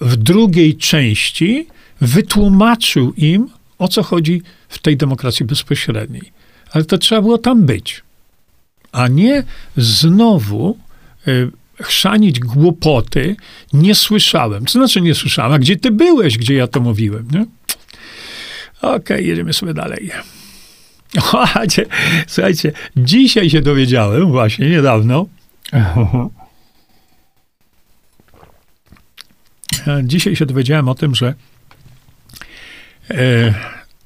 w drugiej części wytłumaczył im, o co chodzi w tej demokracji bezpośredniej. Ale to trzeba było tam być, a nie znowu y, chrzanić głupoty. Nie słyszałem. Co znaczy nie słyszałem? A gdzie ty byłeś, gdzie ja to mówiłem? Nie? Okej, okay, jedziemy sobie dalej. Słuchajcie, słuchajcie, dzisiaj się dowiedziałem, właśnie niedawno. Dzisiaj się dowiedziałem o tym, że e,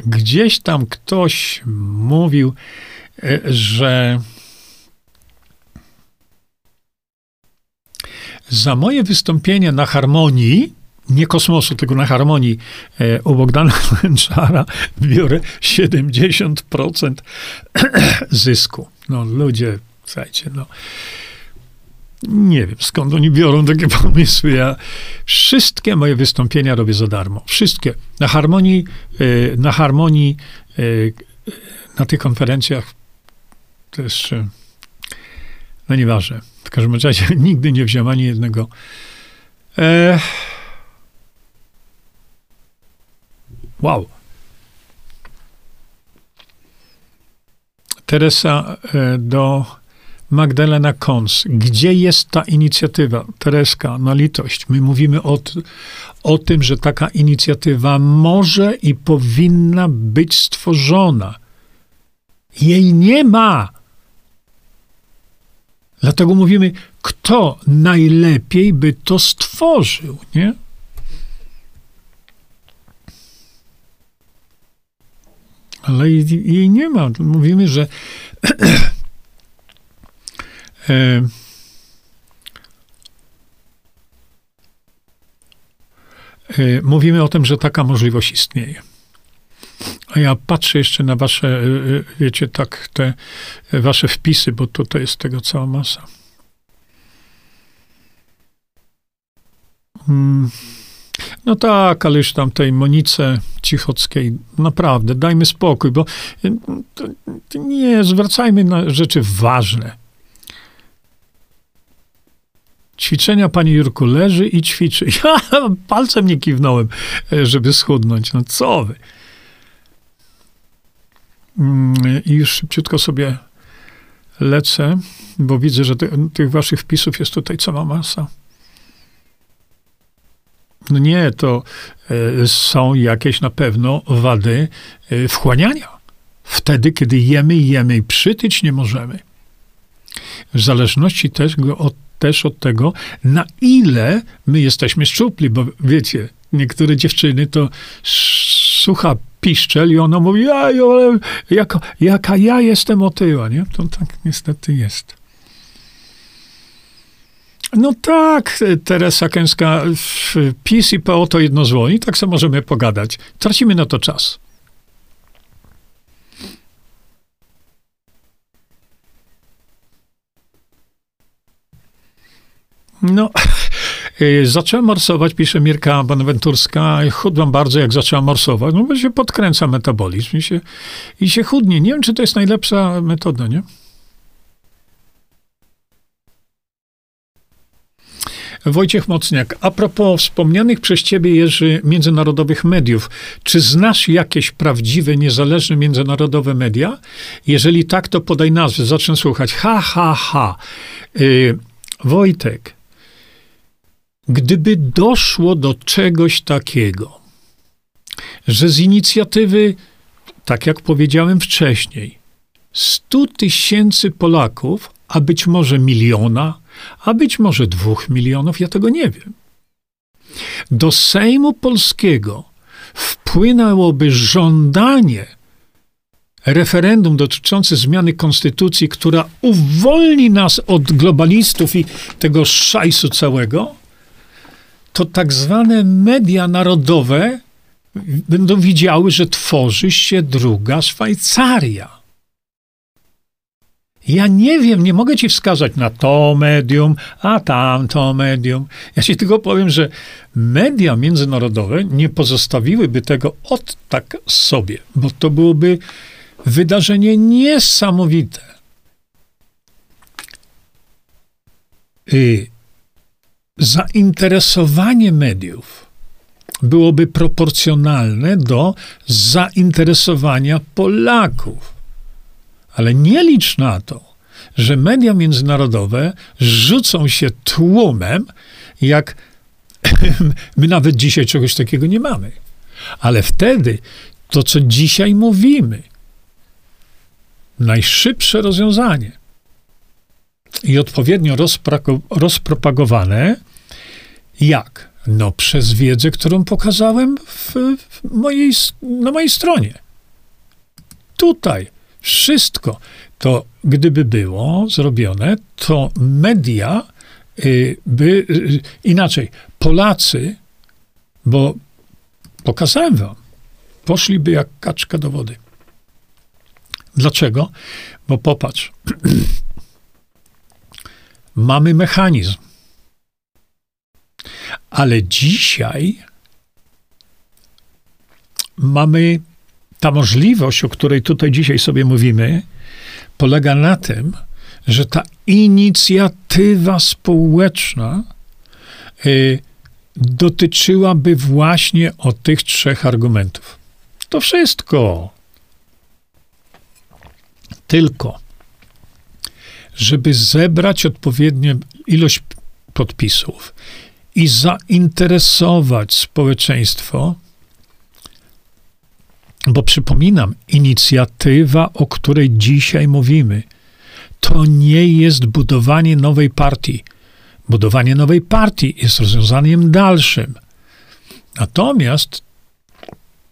gdzieś tam ktoś mówił, e, że za moje wystąpienie na harmonii nie kosmosu, tylko na harmonii e, u Bogdana Lęczara biorę 70% zysku. No ludzie, słuchajcie, no nie wiem skąd oni biorą takie pomysły. Ja wszystkie moje wystąpienia robię za darmo. Wszystkie. Na harmonii, e, na harmonii, e, na tych konferencjach też, no nieważne. W każdym razie nigdy nie wziąłem ani jednego. E, Wow. Teresa e, do Magdalena Kons. Gdzie jest ta inicjatywa? Tereska, na litość. My mówimy o, o tym, że taka inicjatywa może i powinna być stworzona. Jej nie ma. Dlatego mówimy, kto najlepiej by to stworzył, nie? ale jej, nie ma. Mówimy, że mówimy o tym, że taka możliwość istnieje. A ja patrzę jeszcze na wasze, e, wiecie, tak, te wasze wpisy, bo tutaj jest tego cała masa. Hmm. No tak, ale już tam tej Monice Cichockiej, naprawdę, dajmy spokój, bo nie, zwracajmy na rzeczy ważne. Ćwiczenia, pani Jurku, leży i ćwiczy. Ja palcem nie kiwnąłem, e, żeby schudnąć. No co wy? Mm, I już szybciutko sobie lecę, bo widzę, że ty, tych waszych wpisów jest tutaj cała masa. No nie, to e, są jakieś na pewno wady e, wchłaniania. Wtedy, kiedy jemy jemy i przytyć nie możemy. W zależności też od, też od tego, na ile my jesteśmy szczupli, bo wiecie, niektóre dziewczyny to słucha piszczel i ona mówi, ale jaka, jaka ja jestem otyła, nie? To tak niestety jest. No tak, Teresa Kęska, PiS i PO to jedno zwolni, tak sobie możemy pogadać. Tracimy na to czas. No, zacząłem morsować, pisze Mirka Bonaventurska, chudłam bardzo, jak zaczęłam morsować, no bo się podkręca metabolizm i się, i się chudnie. Nie wiem, czy to jest najlepsza metoda, nie? Wojciech Mocniak, a propos wspomnianych przez ciebie, Jerzy, międzynarodowych mediów, czy znasz jakieś prawdziwe, niezależne międzynarodowe media? Jeżeli tak, to podaj nazwy, zacznę słuchać. Ha, ha, ha. Yy, Wojtek, gdyby doszło do czegoś takiego, że z inicjatywy, tak jak powiedziałem wcześniej, 100 tysięcy Polaków, a być może miliona, a być może dwóch milionów, ja tego nie wiem. Do Sejmu Polskiego wpłynęłoby żądanie referendum dotyczące zmiany konstytucji, która uwolni nas od globalistów i tego szajsu całego, to tak zwane media narodowe będą widziały, że tworzy się druga Szwajcaria. Ja nie wiem, nie mogę ci wskazać na to medium, a tamto medium. Ja ci tylko powiem, że media międzynarodowe nie pozostawiłyby tego od tak sobie, bo to byłoby wydarzenie niesamowite. y, zainteresowanie mediów byłoby proporcjonalne do zainteresowania Polaków. Ale nie licz na to, że media międzynarodowe rzucą się tłumem, jak my nawet dzisiaj czegoś takiego nie mamy. Ale wtedy to, co dzisiaj mówimy, najszybsze rozwiązanie i odpowiednio rozpropagowane, jak? No, przez wiedzę, którą pokazałem w, w mojej, na mojej stronie. Tutaj wszystko to, gdyby było zrobione, to media y, by y, inaczej, Polacy, bo pokazałem wam, poszliby jak kaczka do wody. Dlaczego? Bo popatrz, mamy mechanizm. Ale dzisiaj mamy ta możliwość, o której tutaj dzisiaj sobie mówimy, polega na tym, że ta inicjatywa społeczna y, dotyczyłaby właśnie o tych trzech argumentów. To wszystko. Tylko, żeby zebrać odpowiednią ilość podpisów i zainteresować społeczeństwo, bo przypominam, inicjatywa, o której dzisiaj mówimy, to nie jest budowanie nowej partii. Budowanie nowej partii jest rozwiązaniem dalszym. Natomiast,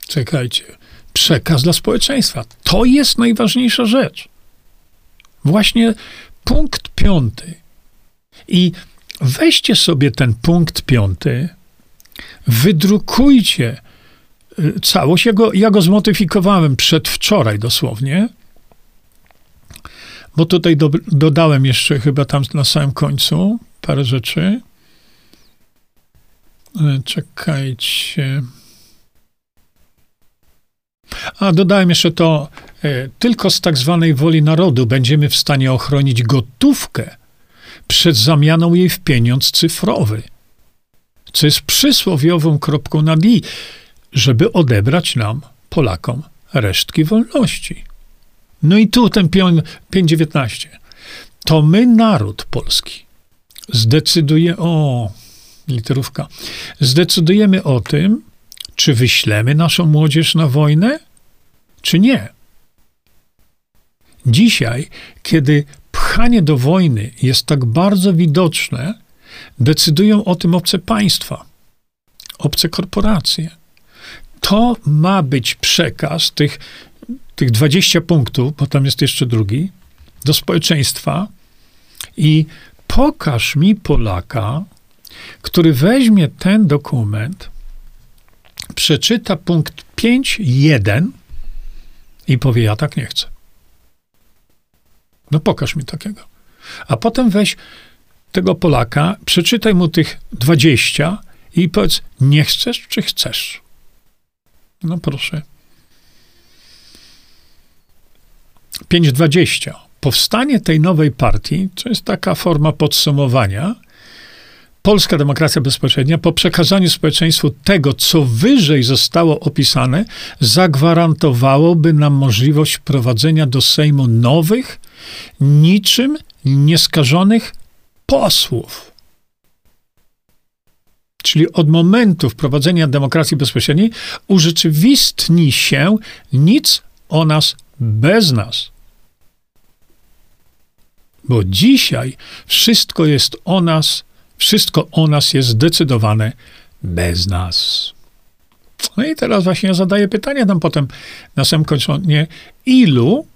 czekajcie, przekaz dla społeczeństwa to jest najważniejsza rzecz. Właśnie punkt piąty. I weźcie sobie ten punkt piąty, wydrukujcie y, całość. Ja go, ja go zmodyfikowałem przedwczoraj dosłownie, bo tutaj do, dodałem jeszcze chyba tam na samym końcu parę rzeczy. E, czekajcie. A dodałem jeszcze to, e, tylko z tak zwanej woli narodu będziemy w stanie ochronić gotówkę przed zamianą jej w pieniądz cyfrowy, co jest przysłowiową kropką nad i, żeby odebrać nam, Polakom, resztki wolności. No i tu ten 5.19. To my, naród polski, zdecyduje o literówka, zdecydujemy o tym, czy wyślemy naszą młodzież na wojnę, czy nie. Dzisiaj, kiedy pchanie do wojny jest tak bardzo widoczne, decydują o tym obce państwa, obce korporacje. To ma być przekaz tych, tych 20 punktów, bo tam jest jeszcze drugi, do społeczeństwa i pokaż mi Polaka, który weźmie ten dokument, przeczyta punkt 5.1 i powie: Ja tak nie chcę. No pokaż mi takiego. A potem weź tego Polaka, przeczytaj mu tych 20 i powiedz: Nie chcesz, czy chcesz? No proszę. 5.20. Powstanie tej nowej partii, to jest taka forma podsumowania, polska demokracja bezpośrednia po przekazaniu społeczeństwu tego, co wyżej zostało opisane, zagwarantowałoby nam możliwość wprowadzenia do Sejmu nowych, niczym nieskażonych posłów. Czyli od momentu wprowadzenia demokracji bezpośredniej urzeczywistni się nic o nas bez nas. Bo dzisiaj wszystko jest o nas wszystko o nas jest zdecydowane bez nas. No i teraz właśnie ja zadaję pytanie tam potem na samym końconie, ilu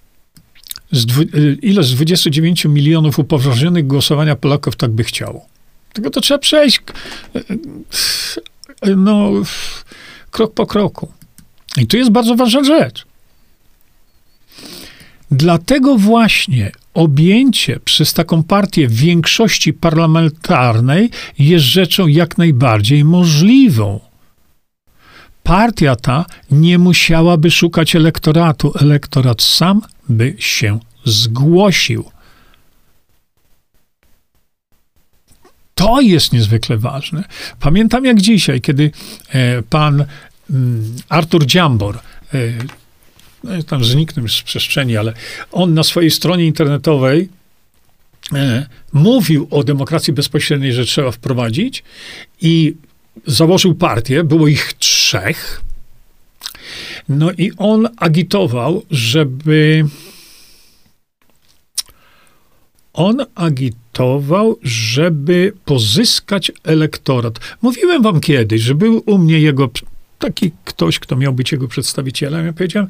z, y, ile z 29 milionów upoważnionych głosowania Polaków tak by chciało? Tego to trzeba przejść y, y, no, krok po kroku. I tu jest bardzo ważna rzecz. Dlatego właśnie objęcie przez taką partię większości parlamentarnej jest rzeczą jak najbardziej możliwą. Partia ta nie musiałaby szukać elektoratu, elektorat sam by się zgłosił. To jest niezwykle ważne. Pamiętam jak dzisiaj, kiedy e, pan mm, Artur Dziambor, e, no, tam zniknął z przestrzeni, ale on na swojej stronie internetowej e, mówił o demokracji bezpośredniej, że trzeba wprowadzić i założył partię, było ich trzech. No i on agitował, żeby on agitował, żeby pozyskać elektorat. Mówiłem wam kiedyś, że był u mnie jego taki ktoś, kto miał być jego przedstawicielem. Ja powiedziałem,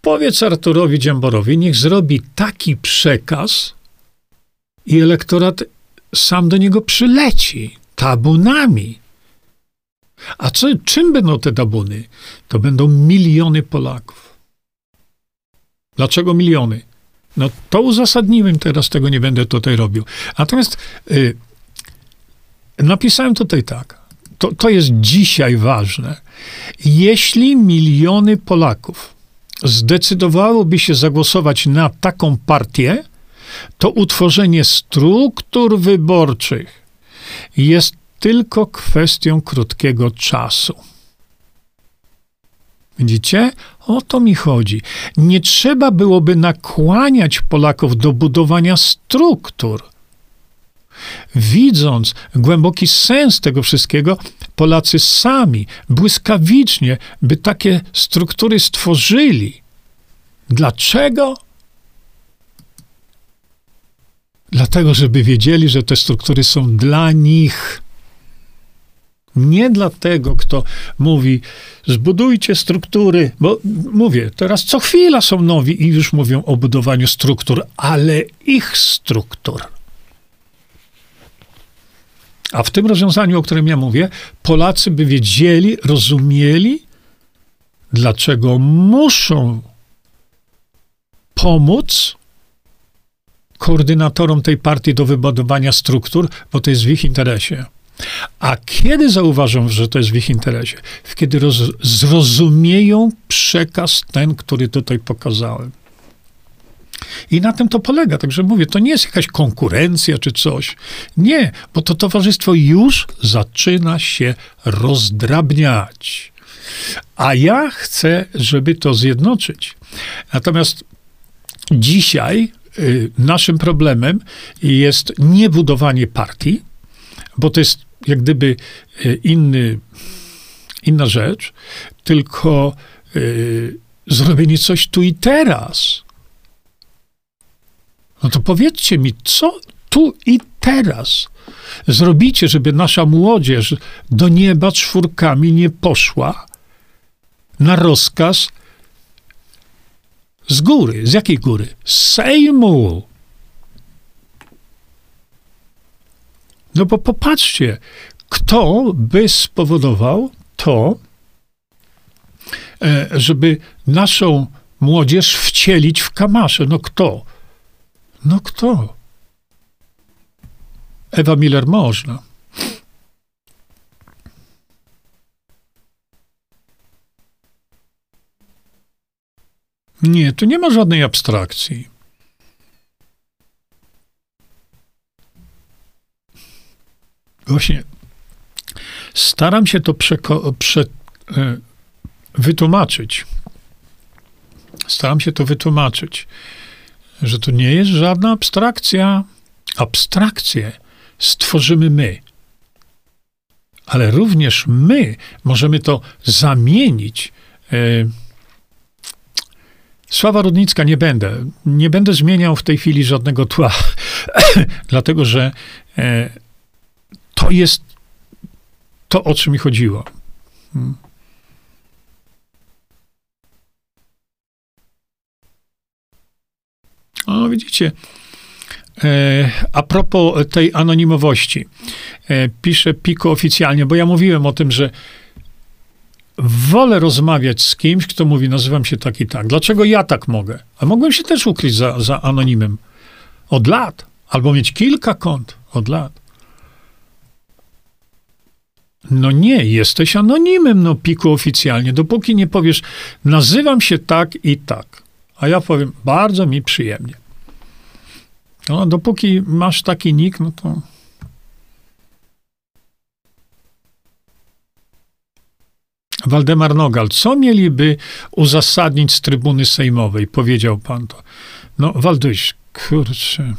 powiedz Arturowi Dziamborowi, niech zrobi taki przekaz i elektorat sam do niego przyleci tabunami. A co, czym będą te tabuny? To będą miliony Polaków. Dlaczego miliony? No to uzasadniłem, teraz tego nie będę tutaj robił. Natomiast y, napisałem tutaj tak. To, to jest dzisiaj ważne. Jeśli miliony Polaków zdecydowałoby się zagłosować na taką partię, to utworzenie struktur wyborczych jest tylko kwestią krótkiego czasu. Widzicie? O to mi chodzi. Nie trzeba byłoby nakłaniać Polaków do budowania struktur. Widząc głęboki sens tego wszystkiego, Polacy sami błyskawicznie by takie struktury stworzyli. Dlaczego? Dlatego, żeby wiedzieli, że te struktury są dla nich. Nie dla tego, kto mówi, zbudujcie struktury, bo mówię, teraz co chwila są nowi i już mówią o budowaniu struktur, ale ich struktur. A w tym rozwiązaniu, o którym ja mówię, Polacy by wiedzieli, rozumieli, dlaczego muszą pomóc koordynatorom tej partii do wybudowania struktur, bo to jest w ich interesie. A kiedy zauważą, że to jest w ich interesie? Kiedy roz, zrozumieją przekaz ten, który tutaj pokazałem. I na tym to polega. Także mówię, to nie jest jakaś konkurencja czy coś. Nie, bo to towarzystwo już zaczyna się rozdrabniać. A ja chcę, żeby to zjednoczyć. Natomiast dzisiaj y, naszym problemem jest nie budowanie partii, bo to jest jak gdyby e, inny, inna rzecz, tylko y, zrobienie coś tu i teraz. No to powiedzcie mi, co tu i teraz zrobicie, żeby nasza młodzież do nieba czwórkami nie poszła na rozkaz z góry. Z jakiej góry? Z Sejmu. No bo popatrzcie, kto by spowodował to, e, żeby naszą młodzież wcielić w kamasze? No kto? No kto? Ewa Miller można. Nie, tu nie ma żadnej abstrakcji. Właśnie staram się to prze, e, wytłumaczyć. Staram się to wytłumaczyć, że to nie jest żadna abstrakcja. Abstrakcję stworzymy my. Ale również my możemy to zamienić. E, Sława Rudnicka nie będę. Nie będę zmieniał w tej chwili żadnego tła, dlatego że e, to jest to, o czym mi chodziło. O, widzicie. E, a propos tej anonimowości, e, pisze Pico oficjalnie, bo ja mówiłem o tym, że wolę rozmawiać z kimś, kto mówi, nazywam się tak i tak. Dlaczego ja tak mogę? A mogłem się też ukryć za, za anonimem. Od lat. Albo mieć kilka kont. Od lat. No nie, jesteś anonimem, no piku oficjalnie, dopóki nie powiesz, nazywam się tak i tak. A ja powiem, bardzo mi przyjemnie. No, dopóki masz taki nick, no to. Waldemar Nogal, co mieliby uzasadnić z trybuny sejmowej? Powiedział pan to. No, Walduś, kurczę.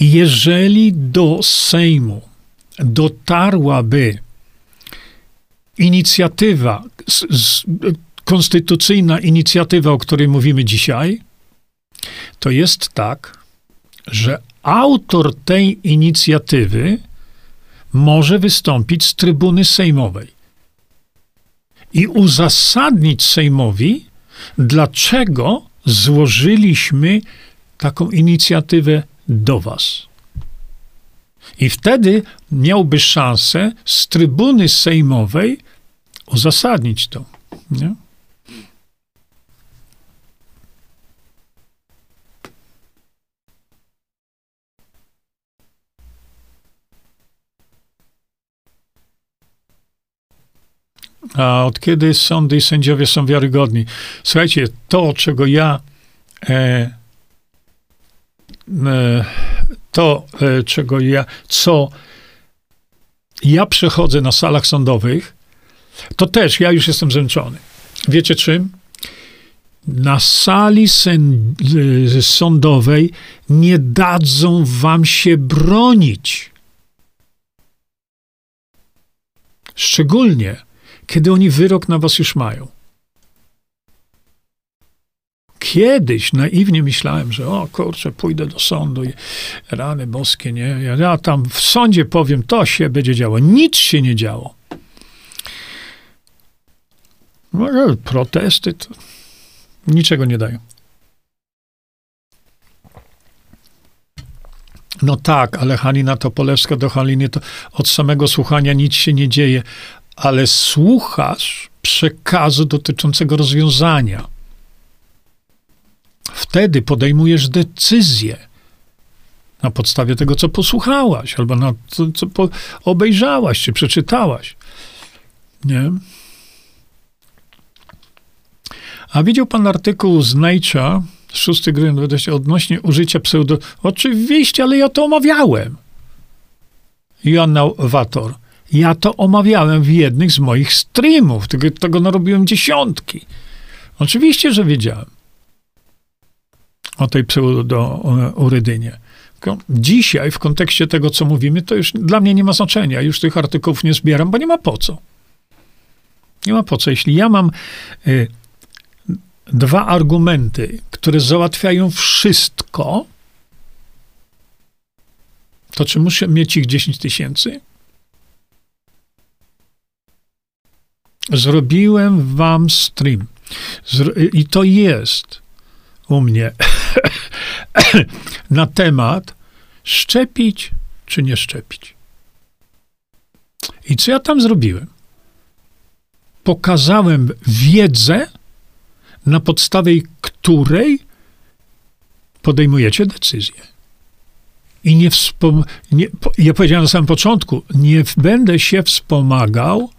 Jeżeli do Sejmu dotarłaby inicjatywa, z, z, konstytucyjna inicjatywa, o której mówimy dzisiaj, to jest tak, że autor tej inicjatywy może wystąpić z trybuny sejmowej i uzasadnić Sejmowi, dlaczego złożyliśmy taką inicjatywę do Was. I wtedy miałby szansę z trybuny sejmowej uzasadnić to. Nie? A od kiedy sądy i sędziowie są wiarygodni? Słuchajcie, to, czego ja e, e, to, e, czego ja, co ja przechodzę na salach sądowych, to też ja już jestem zmęczony. Wiecie czym? Na sali sen, sądowej nie dadzą wam się bronić. Szczególnie, kiedy oni wyrok na was już mają. Kiedyś naiwnie myślałem, że o kurczę, pójdę do sądu i rany boskie, nie? Ja, tam w sądzie powiem, to się będzie działo. Nic się nie działo. No, protesty to niczego nie dają. No tak, ale Halina Topolewska do Haliny to od samego słuchania nic się nie dzieje, ale słuchasz przekazu dotyczącego rozwiązania. Wtedy podejmujesz decyzję na podstawie tego, co posłuchałaś, albo na to, co obejrzałaś, czy przeczytałaś. Nie? A widział pan artykuł z Nature, 6 grudnia odnośnie użycia pseudo... Oczywiście, ale ja to omawiałem. Joanna Wator. Ja to omawiałem w jednych z moich streamów. Tego, tego narobiłem dziesiątki. Oczywiście, że wiedziałem o tej pseudourydynie. Dzisiaj, w kontekście tego, co mówimy, to już dla mnie nie ma znaczenia. Już tych artykułów nie zbieram, bo nie ma po co. Nie ma po co. Jeśli ja mam y, dwa argumenty, które załatwiają wszystko, to czy muszę mieć ich 10 tysięcy? Zrobiłem wam stream. Zro I to jest u mnie na temat szczepić czy nie szczepić. I co ja tam zrobiłem? Pokazałem wiedzę, na podstawie której podejmujecie decyzję. I nie, wspom- nie ja powiedziałem na samym początku, nie będę się wspomagał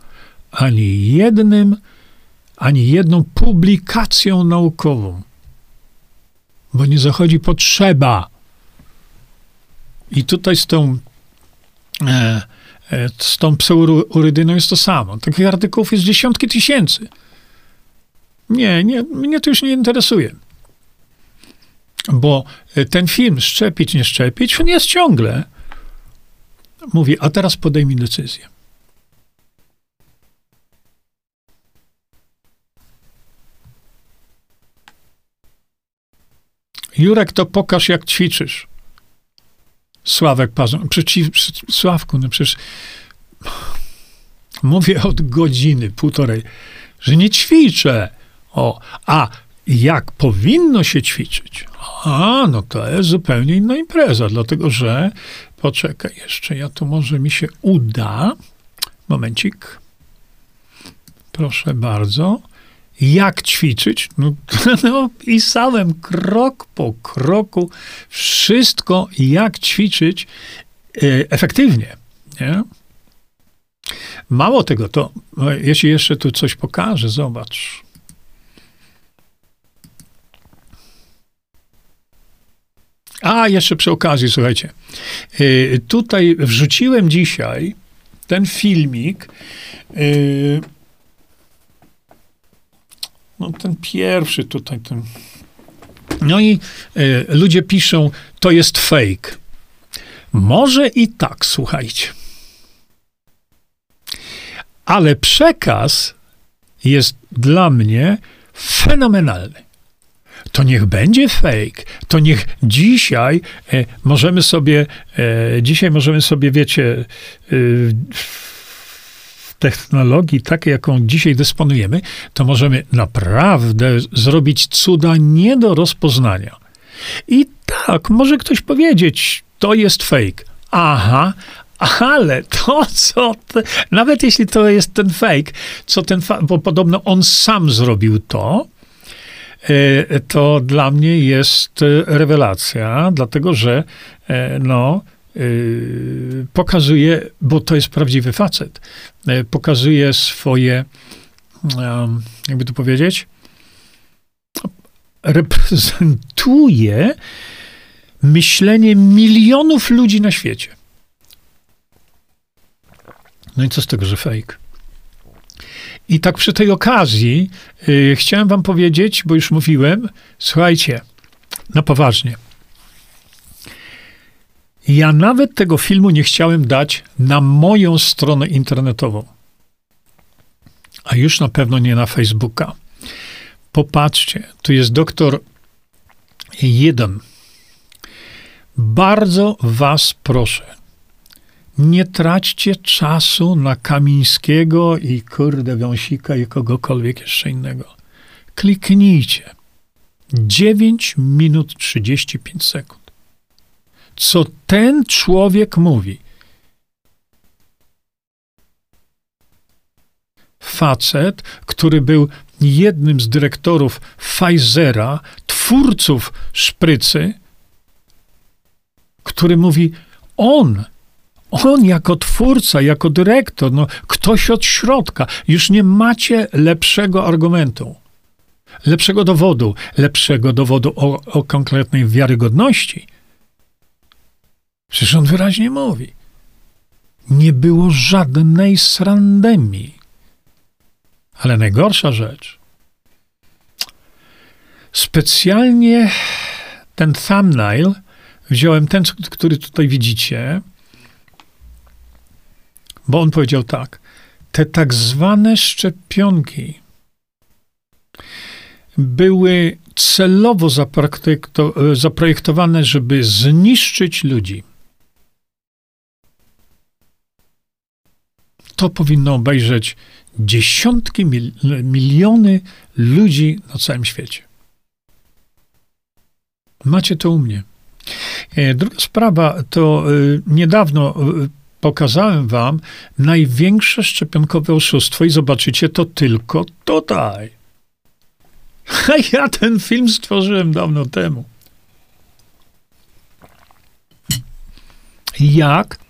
ani jednym, ani jedną publikacją naukową bo nie zachodzi potrzeba. I tutaj z tą, e, e, z tą pseururydyną jest to samo. Takich artykułów jest dziesiątki tysięcy. Nie, nie, mnie to już nie interesuje. Bo ten film, szczepić, nie szczepić, on jest ciągle. Mówi, a teraz podejmij decyzję. Jurek, to pokaż, jak ćwiczysz. Sławek Pazon. Przeciw, Sławku, no przecież mówię od godziny, półtorej, że nie ćwiczę. O, a jak powinno się ćwiczyć? A, no to jest zupełnie inna impreza, dlatego że, poczekaj jeszcze, ja to może mi się uda. Momencik. Proszę bardzo jak ćwiczyć? No, no, pisałem krok po kroku wszystko, jak ćwiczyć e, efektywnie. Nie? Mało tego, to no, jeśli jeszcze tu coś pokażę, zobacz. A, jeszcze przy okazji, słuchajcie. E, tutaj wrzuciłem dzisiaj ten filmik, yy, no ten pierwszy tutaj, ten. No i y, ludzie piszą, to jest fake. Może i tak, słuchajcie. Ale przekaz jest dla mnie fenomenalny. To niech będzie fake, to niech dzisiaj e, możemy sobie, e, dzisiaj możemy sobie, wiecie, e, technologii takiej, jaką dzisiaj dysponujemy, to możemy naprawdę zrobić cuda nie do rozpoznania. I tak, może ktoś powiedzieć, to jest fake. Aha, ale to, co, te, nawet jeśli to jest ten fake, co ten, bo podobno on sam zrobił to, e, to dla mnie jest e, rewelacja, dlatego że e, no, pokazuje, bo to jest prawdziwy facet, pokazuje swoje, jakby to powiedzieć, reprezentuje myślenie milionów ludzi na świecie. No i co z tego, że fake? I tak przy tej okazji yy, chciałem wam powiedzieć, bo już mówiłem, słuchajcie, na poważnie. Ja nawet tego filmu nie chciałem dać na moją stronę internetową. A już na pewno nie na Facebooka. Popatrzcie, tu jest doktor jeden. Bardzo was proszę, nie traćcie czasu na Kamińskiego i kurde Wąsika i kogokolwiek jeszcze innego. Kliknijcie. 9 minut 35 sekund. Co ten człowiek mówi? Facet, który był jednym z dyrektorów Pfizera, twórców szprycy, który mówi, on on jako twórca, jako dyrektor, no, ktoś od środka, już nie macie lepszego argumentu, lepszego dowodu, lepszego dowodu o, o konkretnej wiarygodności. Przecież on wyraźnie mówi. Nie było żadnej srandemii. Ale najgorsza rzecz. Specjalnie ten thumbnail wziąłem ten, który tutaj widzicie, bo on powiedział tak: te tak zwane szczepionki były celowo zaprojektowane, żeby zniszczyć ludzi. To powinno obejrzeć dziesiątki mil miliony ludzi na całym świecie. Macie to u mnie. E, druga sprawa to e, niedawno e, pokazałem wam największe szczepionkowe oszustwo i zobaczycie to tylko tutaj. Ja ten film stworzyłem dawno temu. Jak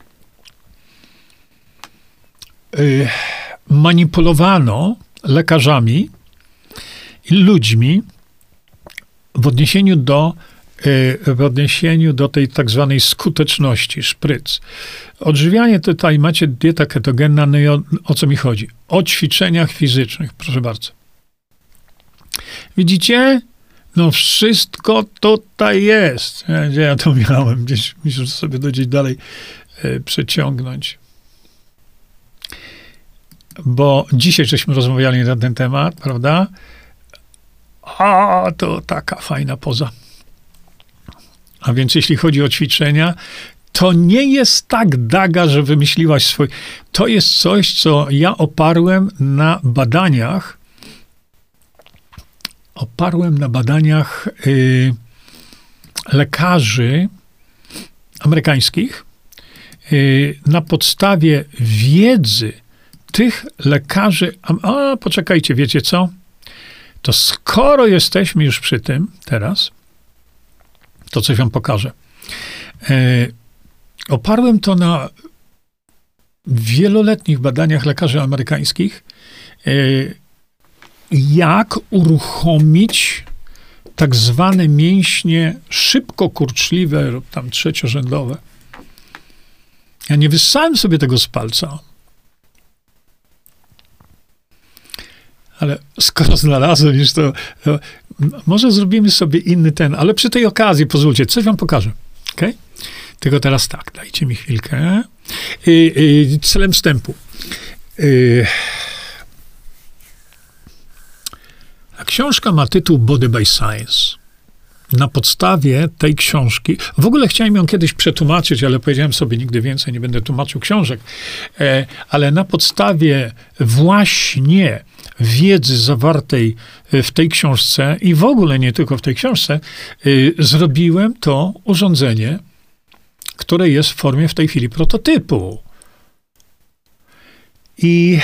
manipulowano lekarzami i ludźmi w odniesieniu do Y, w odniesieniu do tej tak zwanej skuteczności, szpryc. Odżywianie tutaj macie dieta ketogenna, no i o, o co mi chodzi? O ćwiczeniach fizycznych, proszę bardzo. Widzicie? No wszystko tutaj jest. Gdzie ja to miałem? Gdzieś muszę sobie do gdzieś dalej y, przeciągnąć. Bo dzisiaj żeśmy rozmawiali na ten temat, prawda? A, to taka fajna poza. A więc jeśli chodzi o ćwiczenia, to nie jest tak daga, że wymyśliłaś swój. To jest coś, co ja oparłem na badaniach. Oparłem na badaniach y, lekarzy amerykańskich y, na podstawie wiedzy tych lekarzy. A, a poczekajcie, wiecie co? To skoro jesteśmy już przy tym teraz, to coś wam pokażę. E, oparłem to na wieloletnich badaniach lekarzy amerykańskich, e, jak uruchomić tak zwane mięśnie szybko kurczliwe lub tam trzeciorzędowe. Ja nie wyssałem sobie tego z palca. Ale skoro znalazłem już to, to, może zrobimy sobie inny ten, ale przy tej okazji pozwólcie, coś wam pokażę. Okay? Tylko teraz tak, dajcie mi chwilkę. Celem wstępu. Y, książka ma tytuł Body by Science na podstawie tej książki, w ogóle chciałem ją kiedyś przetłumaczyć, ale powiedziałem sobie, nigdy więcej nie będę tłumaczył książek, e, ale na podstawie właśnie wiedzy zawartej w tej książce i w ogóle nie tylko w tej książce, e, zrobiłem to urządzenie, które jest w formie w tej chwili prototypu. I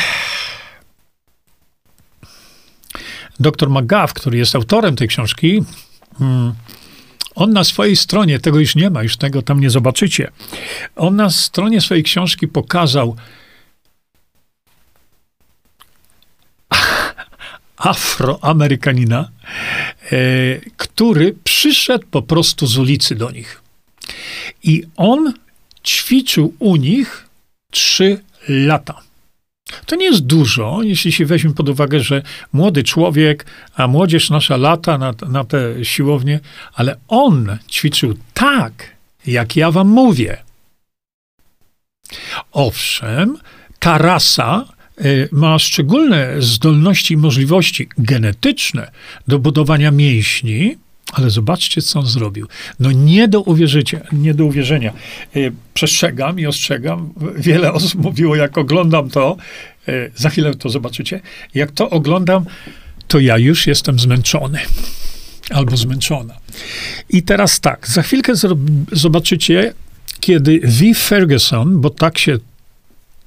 dr McGuff, który jest autorem tej książki, Hmm. On na swojej stronie, tego już nie ma, już tego tam nie zobaczycie. On na stronie swojej książki pokazał afroamerykanina, e, który przyszedł po prostu z ulicy do nich. I on ćwiczył u nich trzy lata. To nie jest dużo, jeśli się weźmie pod uwagę, że młody człowiek, a młodzież nasza lata na, na te siłownie, ale on ćwiczył tak, jak ja wam mówię. Owszem, ta rasa y, ma szczególne zdolności i możliwości genetyczne do budowania mięśni, ale zobaczcie, co on zrobił. No nie do uwierzycia, nie do uwierzenia. E, przestrzegam i ostrzegam. Wiele osób mówiło, jak oglądam to, e, za chwilę to zobaczycie, jak to oglądam, to ja już jestem zmęczony. Albo zmęczona. I teraz tak, za chwilkę zobaczycie, kiedy V. Ferguson, bo tak się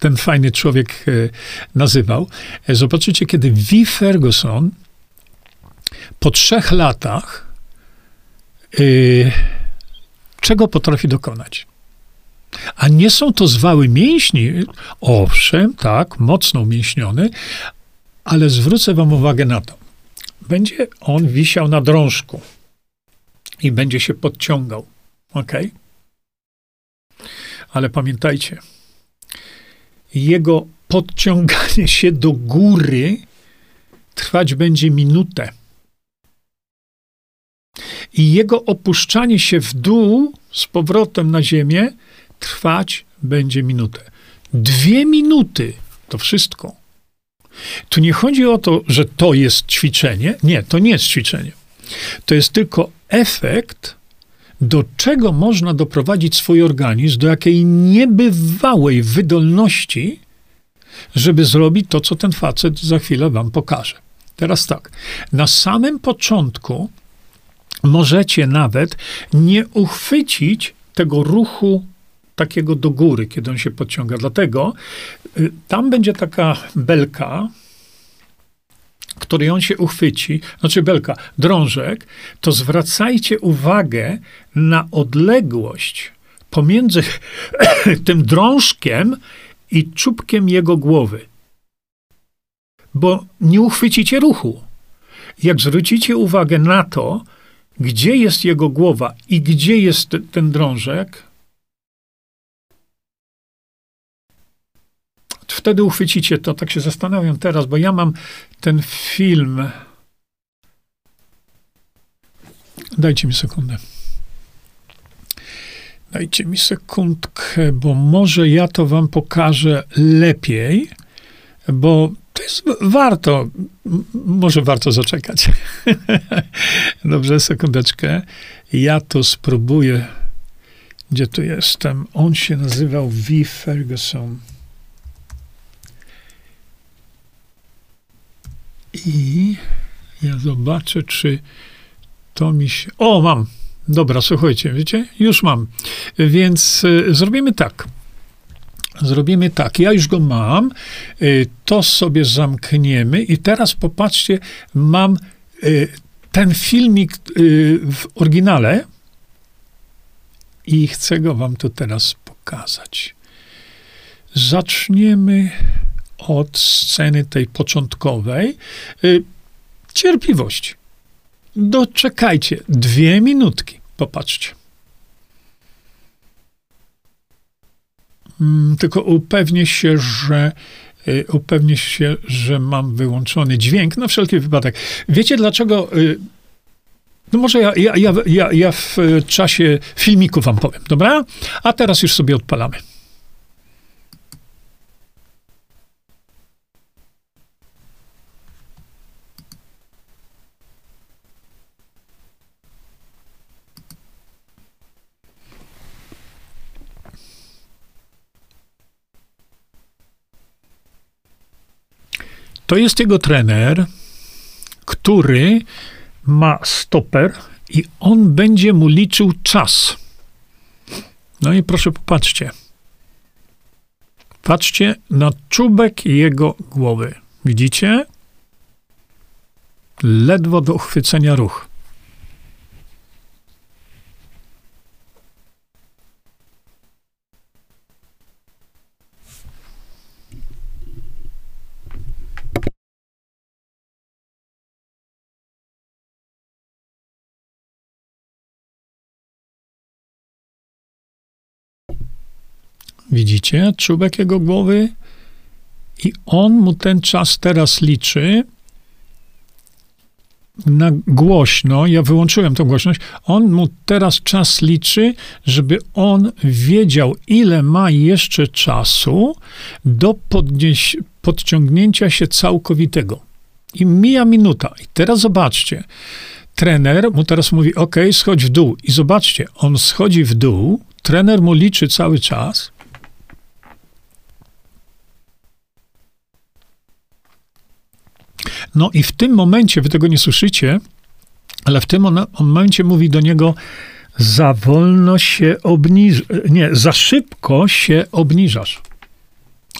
ten fajny człowiek e, nazywał, zobaczycie, kiedy V. Ferguson po trzech latach yy, czego potrafi dokonać. A nie są to zwały mięśni, owszem, tak, mocno umięśniony, ale zwrócę wam uwagę na to. Będzie on wisiał na drążku i będzie się podciągał. Ok? Ale pamiętajcie, jego podciąganie się do góry trwać będzie minutę i jego opuszczanie się w dół z powrotem na ziemię trwać będzie minutę. Dwie minuty to wszystko. Tu nie chodzi o to, że to jest ćwiczenie. Nie, to nie jest ćwiczenie. To jest tylko efekt, do czego można doprowadzić swój organizm, do jakiej niebywałej wydolności, żeby zrobić to, co ten facet za chwilę wam pokaże. Teraz tak, na samym początku możecie nawet nie uchwycić tego ruchu takiego do góry, kiedy on się podciąga. Dlatego y, tam będzie taka belka, której on się uchwyci, znaczy belka, drążek, to zwracajcie uwagę na odległość pomiędzy tym drążkiem i czubkiem jego głowy. Bo nie uchwycicie ruchu. Jak zwrócicie uwagę na to, gdzie jest jego głowa i gdzie jest ten drążek, wtedy uchwycicie to. Tak się zastanawiam teraz, bo ja mam ten film. Dajcie mi sekundę. Dajcie mi sekundkę, bo może ja to wam pokażę lepiej, bo to jest warto, może warto zaczekać. Dobrze, sekundeczkę. Ja to spróbuję. Gdzie tu jestem? On się nazywał V. Ferguson. I ja zobaczę, czy to mi się. O, mam. Dobra, słuchajcie, wiecie? Już mam. Więc y, zrobimy tak. Zrobimy tak, ja już go mam, y, to sobie zamkniemy i teraz popatrzcie, mam y, ten filmik y, w oryginale i chcę go wam tu teraz pokazać. Zaczniemy od sceny tej początkowej. Cierpliwość. Doczekajcie dwie minutki. Popatrzcie. Mm, tylko upewnię się, że y, upewnię się, że mam wyłączony dźwięk na wszelki wypadek. Wiecie dlaczego? Y, no może ja, ja, ja, ja, ja w czasie filmiku wam powiem, dobra? A teraz już sobie odpalamy. To jest jego trener, który ma stoper i on będzie mu liczył czas. No i proszę popatrzcie. Patrzcie na czubek jego głowy. Widzicie? Ledwo do uchwycenia ruch. Widzicie czubek jego głowy? I on mu ten czas teraz liczy na głośno. Ja wyłączyłem tą głośność. On mu teraz czas liczy, żeby on wiedział, ile ma jeszcze czasu do podnieś, podciągnięcia się całkowitego. I mija minuta. I teraz zobaczcie. Trener mu teraz mówi: OK, schodź w dół. I zobaczcie, on schodzi w dół. Trener mu liczy cały czas No i w tym momencie, wy tego nie słyszycie, ale w tym momencie mówi do niego, za wolno się obniżasz, nie, za szybko się obniżasz.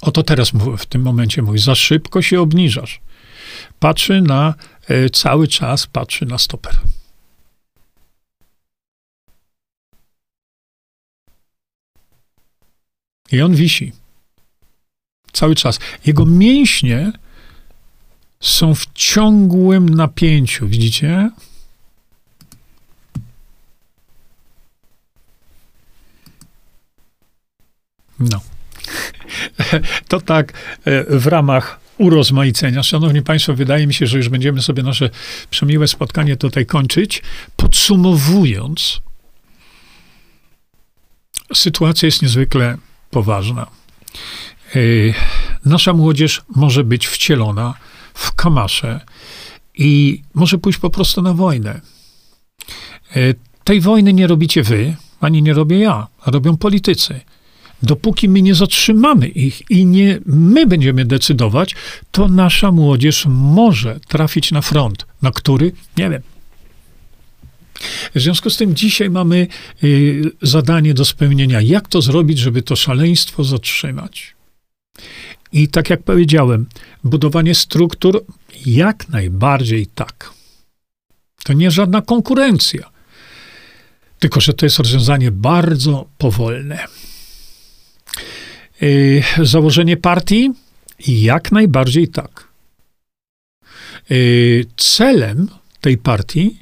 Oto teraz w tym momencie mówi, za szybko się obniżasz. Patrzy na, e, cały czas patrzy na stoper. I on wisi. Cały czas. Jego mięśnie są w ciągłym napięciu, widzicie? No. To tak e, w ramach urozmaicenia. Szanowni Państwo, wydaje mi się, że już będziemy sobie nasze przemiłe spotkanie tutaj kończyć. Podsumowując, sytuacja jest niezwykle poważna. E, nasza młodzież może być wcielona w kamasze i może pójść po prostu na wojnę. E, tej wojny nie robicie wy, ani nie robię ja, a robią politycy. Dopóki my nie zatrzymamy ich i nie my będziemy decydować, to nasza młodzież może trafić na front, na który nie wiem. W związku z tym dzisiaj mamy y, zadanie do spełnienia. Jak to zrobić, żeby to szaleństwo zatrzymać? I tak jak powiedziałem, budowanie struktur jak najbardziej tak. To nie żadna konkurencja. Tylko, że to jest rozwiązanie bardzo powolne. Yy, założenie partii? Jak najbardziej tak. Yy, celem tej partii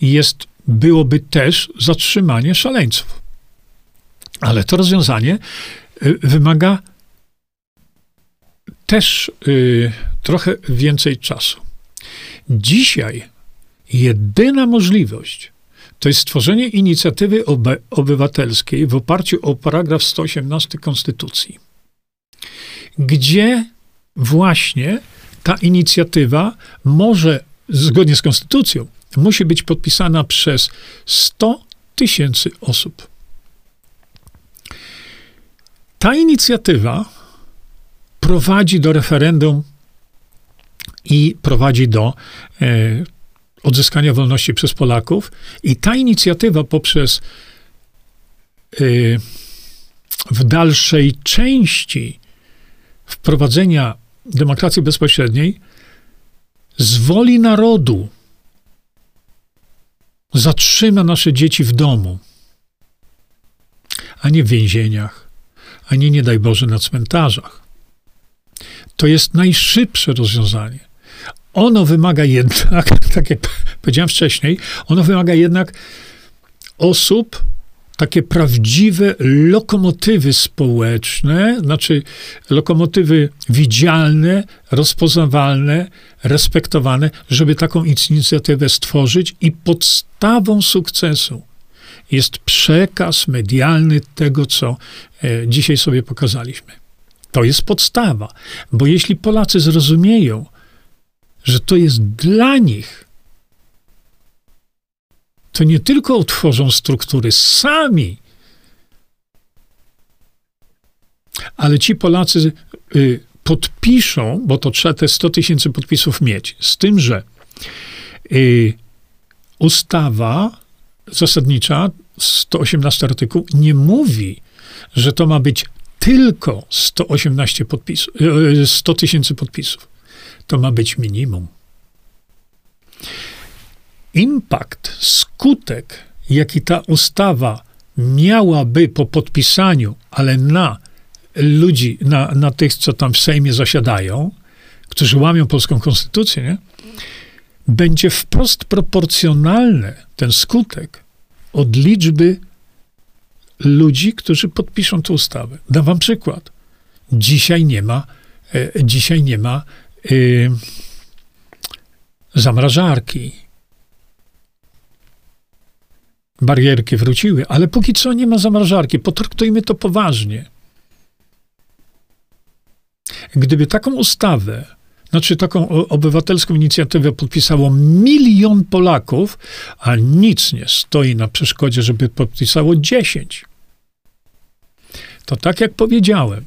jest, byłoby też zatrzymanie szaleńców. Ale to rozwiązanie yy, wymaga też y, trochę więcej czasu. Dzisiaj jedyna możliwość to jest stworzenie inicjatywy obywatelskiej w oparciu o paragraf 118 Konstytucji, gdzie właśnie ta inicjatywa może, zgodnie z Konstytucją, musi być podpisana przez 100 tysięcy osób. Ta inicjatywa prowadzi do referendum i prowadzi do e, odzyskania wolności przez Polaków. I ta inicjatywa poprzez e, w dalszej części wprowadzenia demokracji bezpośredniej z woli narodu zatrzyma nasze dzieci w domu, a nie w więzieniach, a nie, nie daj Boże, na cmentarzach to jest najszybsze rozwiązanie. Ono wymaga jednak, tak jak powiedziałem wcześniej, ono wymaga jednak osób takie prawdziwe lokomotywy społeczne, znaczy lokomotywy widzialne, rozpoznawalne, respektowane, żeby taką inicjatywę stworzyć i podstawą sukcesu jest przekaz medialny tego, co e, dzisiaj sobie pokazaliśmy. To jest podstawa, bo jeśli Polacy zrozumieją, że to jest dla nich, to nie tylko utworzą struktury sami, ale ci Polacy y, podpiszą, bo to trzeba te 100 tysięcy podpisów mieć, z tym, że y, ustawa zasadnicza, 118 artykuł, nie mówi, że to ma być tylko 118 podpisów, 100 y, tysięcy podpisów. To ma być minimum impact, skutek, jaki ta ustawa miałaby po podpisaniu, ale na ludzi, na, na tych, co tam w Sejmie zasiadają, którzy łamią polską konstytucję, nie? będzie wprost proporcjonalny ten skutek od liczby ludzi, którzy podpiszą tę ustawę. Dam wam przykład. Dzisiaj nie ma, e, dzisiaj nie ma e, zamrażarki barierki wróciły, ale póki co nie ma zamrażarki. Potraktujmy to poważnie. Gdyby taką ustawę, znaczy taką obywatelską inicjatywę podpisało milion Polaków, a nic nie stoi na przeszkodzie, żeby podpisało dziesięć, to tak jak powiedziałem,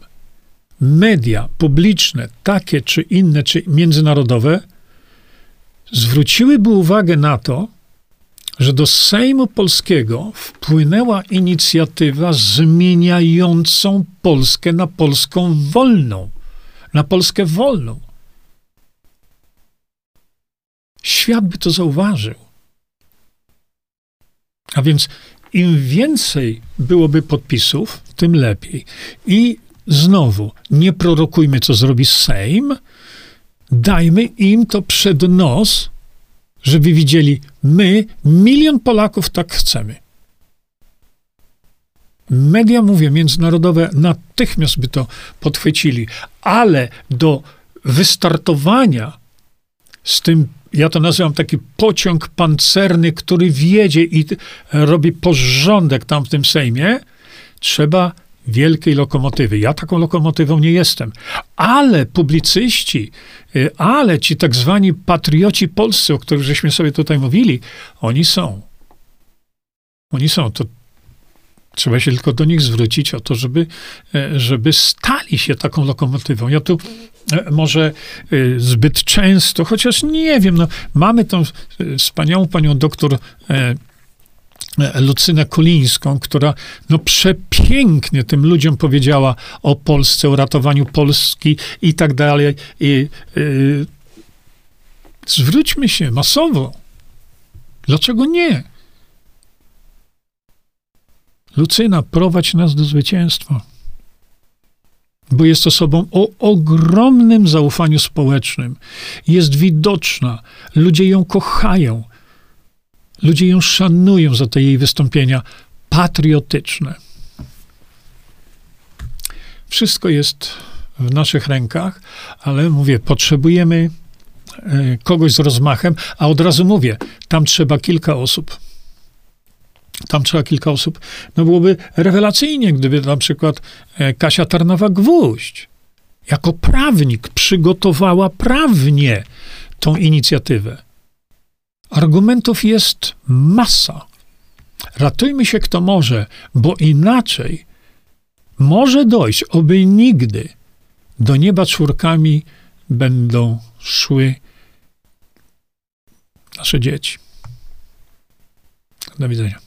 media publiczne, takie czy inne, czy międzynarodowe, zwróciłyby uwagę na to, że do Sejmu Polskiego wpłynęła inicjatywa zmieniającą Polskę na Polską wolną, na Polskę wolną. Świat by to zauważył. A więc im więcej byłoby podpisów, tym lepiej. I znowu, nie prorokujmy, co zrobi Sejm, dajmy im to przed nos, żeby widzieli, my, milion Polaków, tak chcemy. Media, mówię, międzynarodowe natychmiast by to podchwycili, ale do wystartowania z tym, ja to nazywam taki pociąg pancerny, który wiedzie i robi porządek tam w tym Sejmie, trzeba wielkiej lokomotywy. Ja taką lokomotywą nie jestem. Ale publicyści, y, ale ci tak zwani patrioci polscy, o których żeśmy sobie tutaj mówili, oni są. Oni są. To trzeba się tylko do nich zwrócić o to, żeby, e, żeby stali się taką lokomotywą. Ja tu e, może e, zbyt często, chociaż nie wiem, no, mamy tą wspaniałą panią doktor Lucynę Kolińską, która no przepięknie tym ludziom powiedziała o Polsce, o ratowaniu Polski i tak dalej. I, zwróćmy się masowo. Dlaczego nie? Lucyna, prowadź nas do zwycięstwa. Bo jest osobą o ogromnym zaufaniu społecznym. Jest widoczna. Ludzie ją kochają. Ludzie ją szanują za te jej wystąpienia patriotyczne. Wszystko jest w naszych rękach, ale mówię, potrzebujemy e, kogoś z rozmachem, a od razu mówię, tam trzeba kilka osób. Tam trzeba kilka osób. No byłoby rewelacyjnie, gdyby na przykład e, Kasia Tarnowa-Gwóźdź jako prawnik przygotowała prawnie tą inicjatywę. Argumentów jest masa. Ratujmy się kto może, bo inaczej może dojść, oby nigdy, do nieba czwórkami będą szły nasze dzieci. Do widzenia.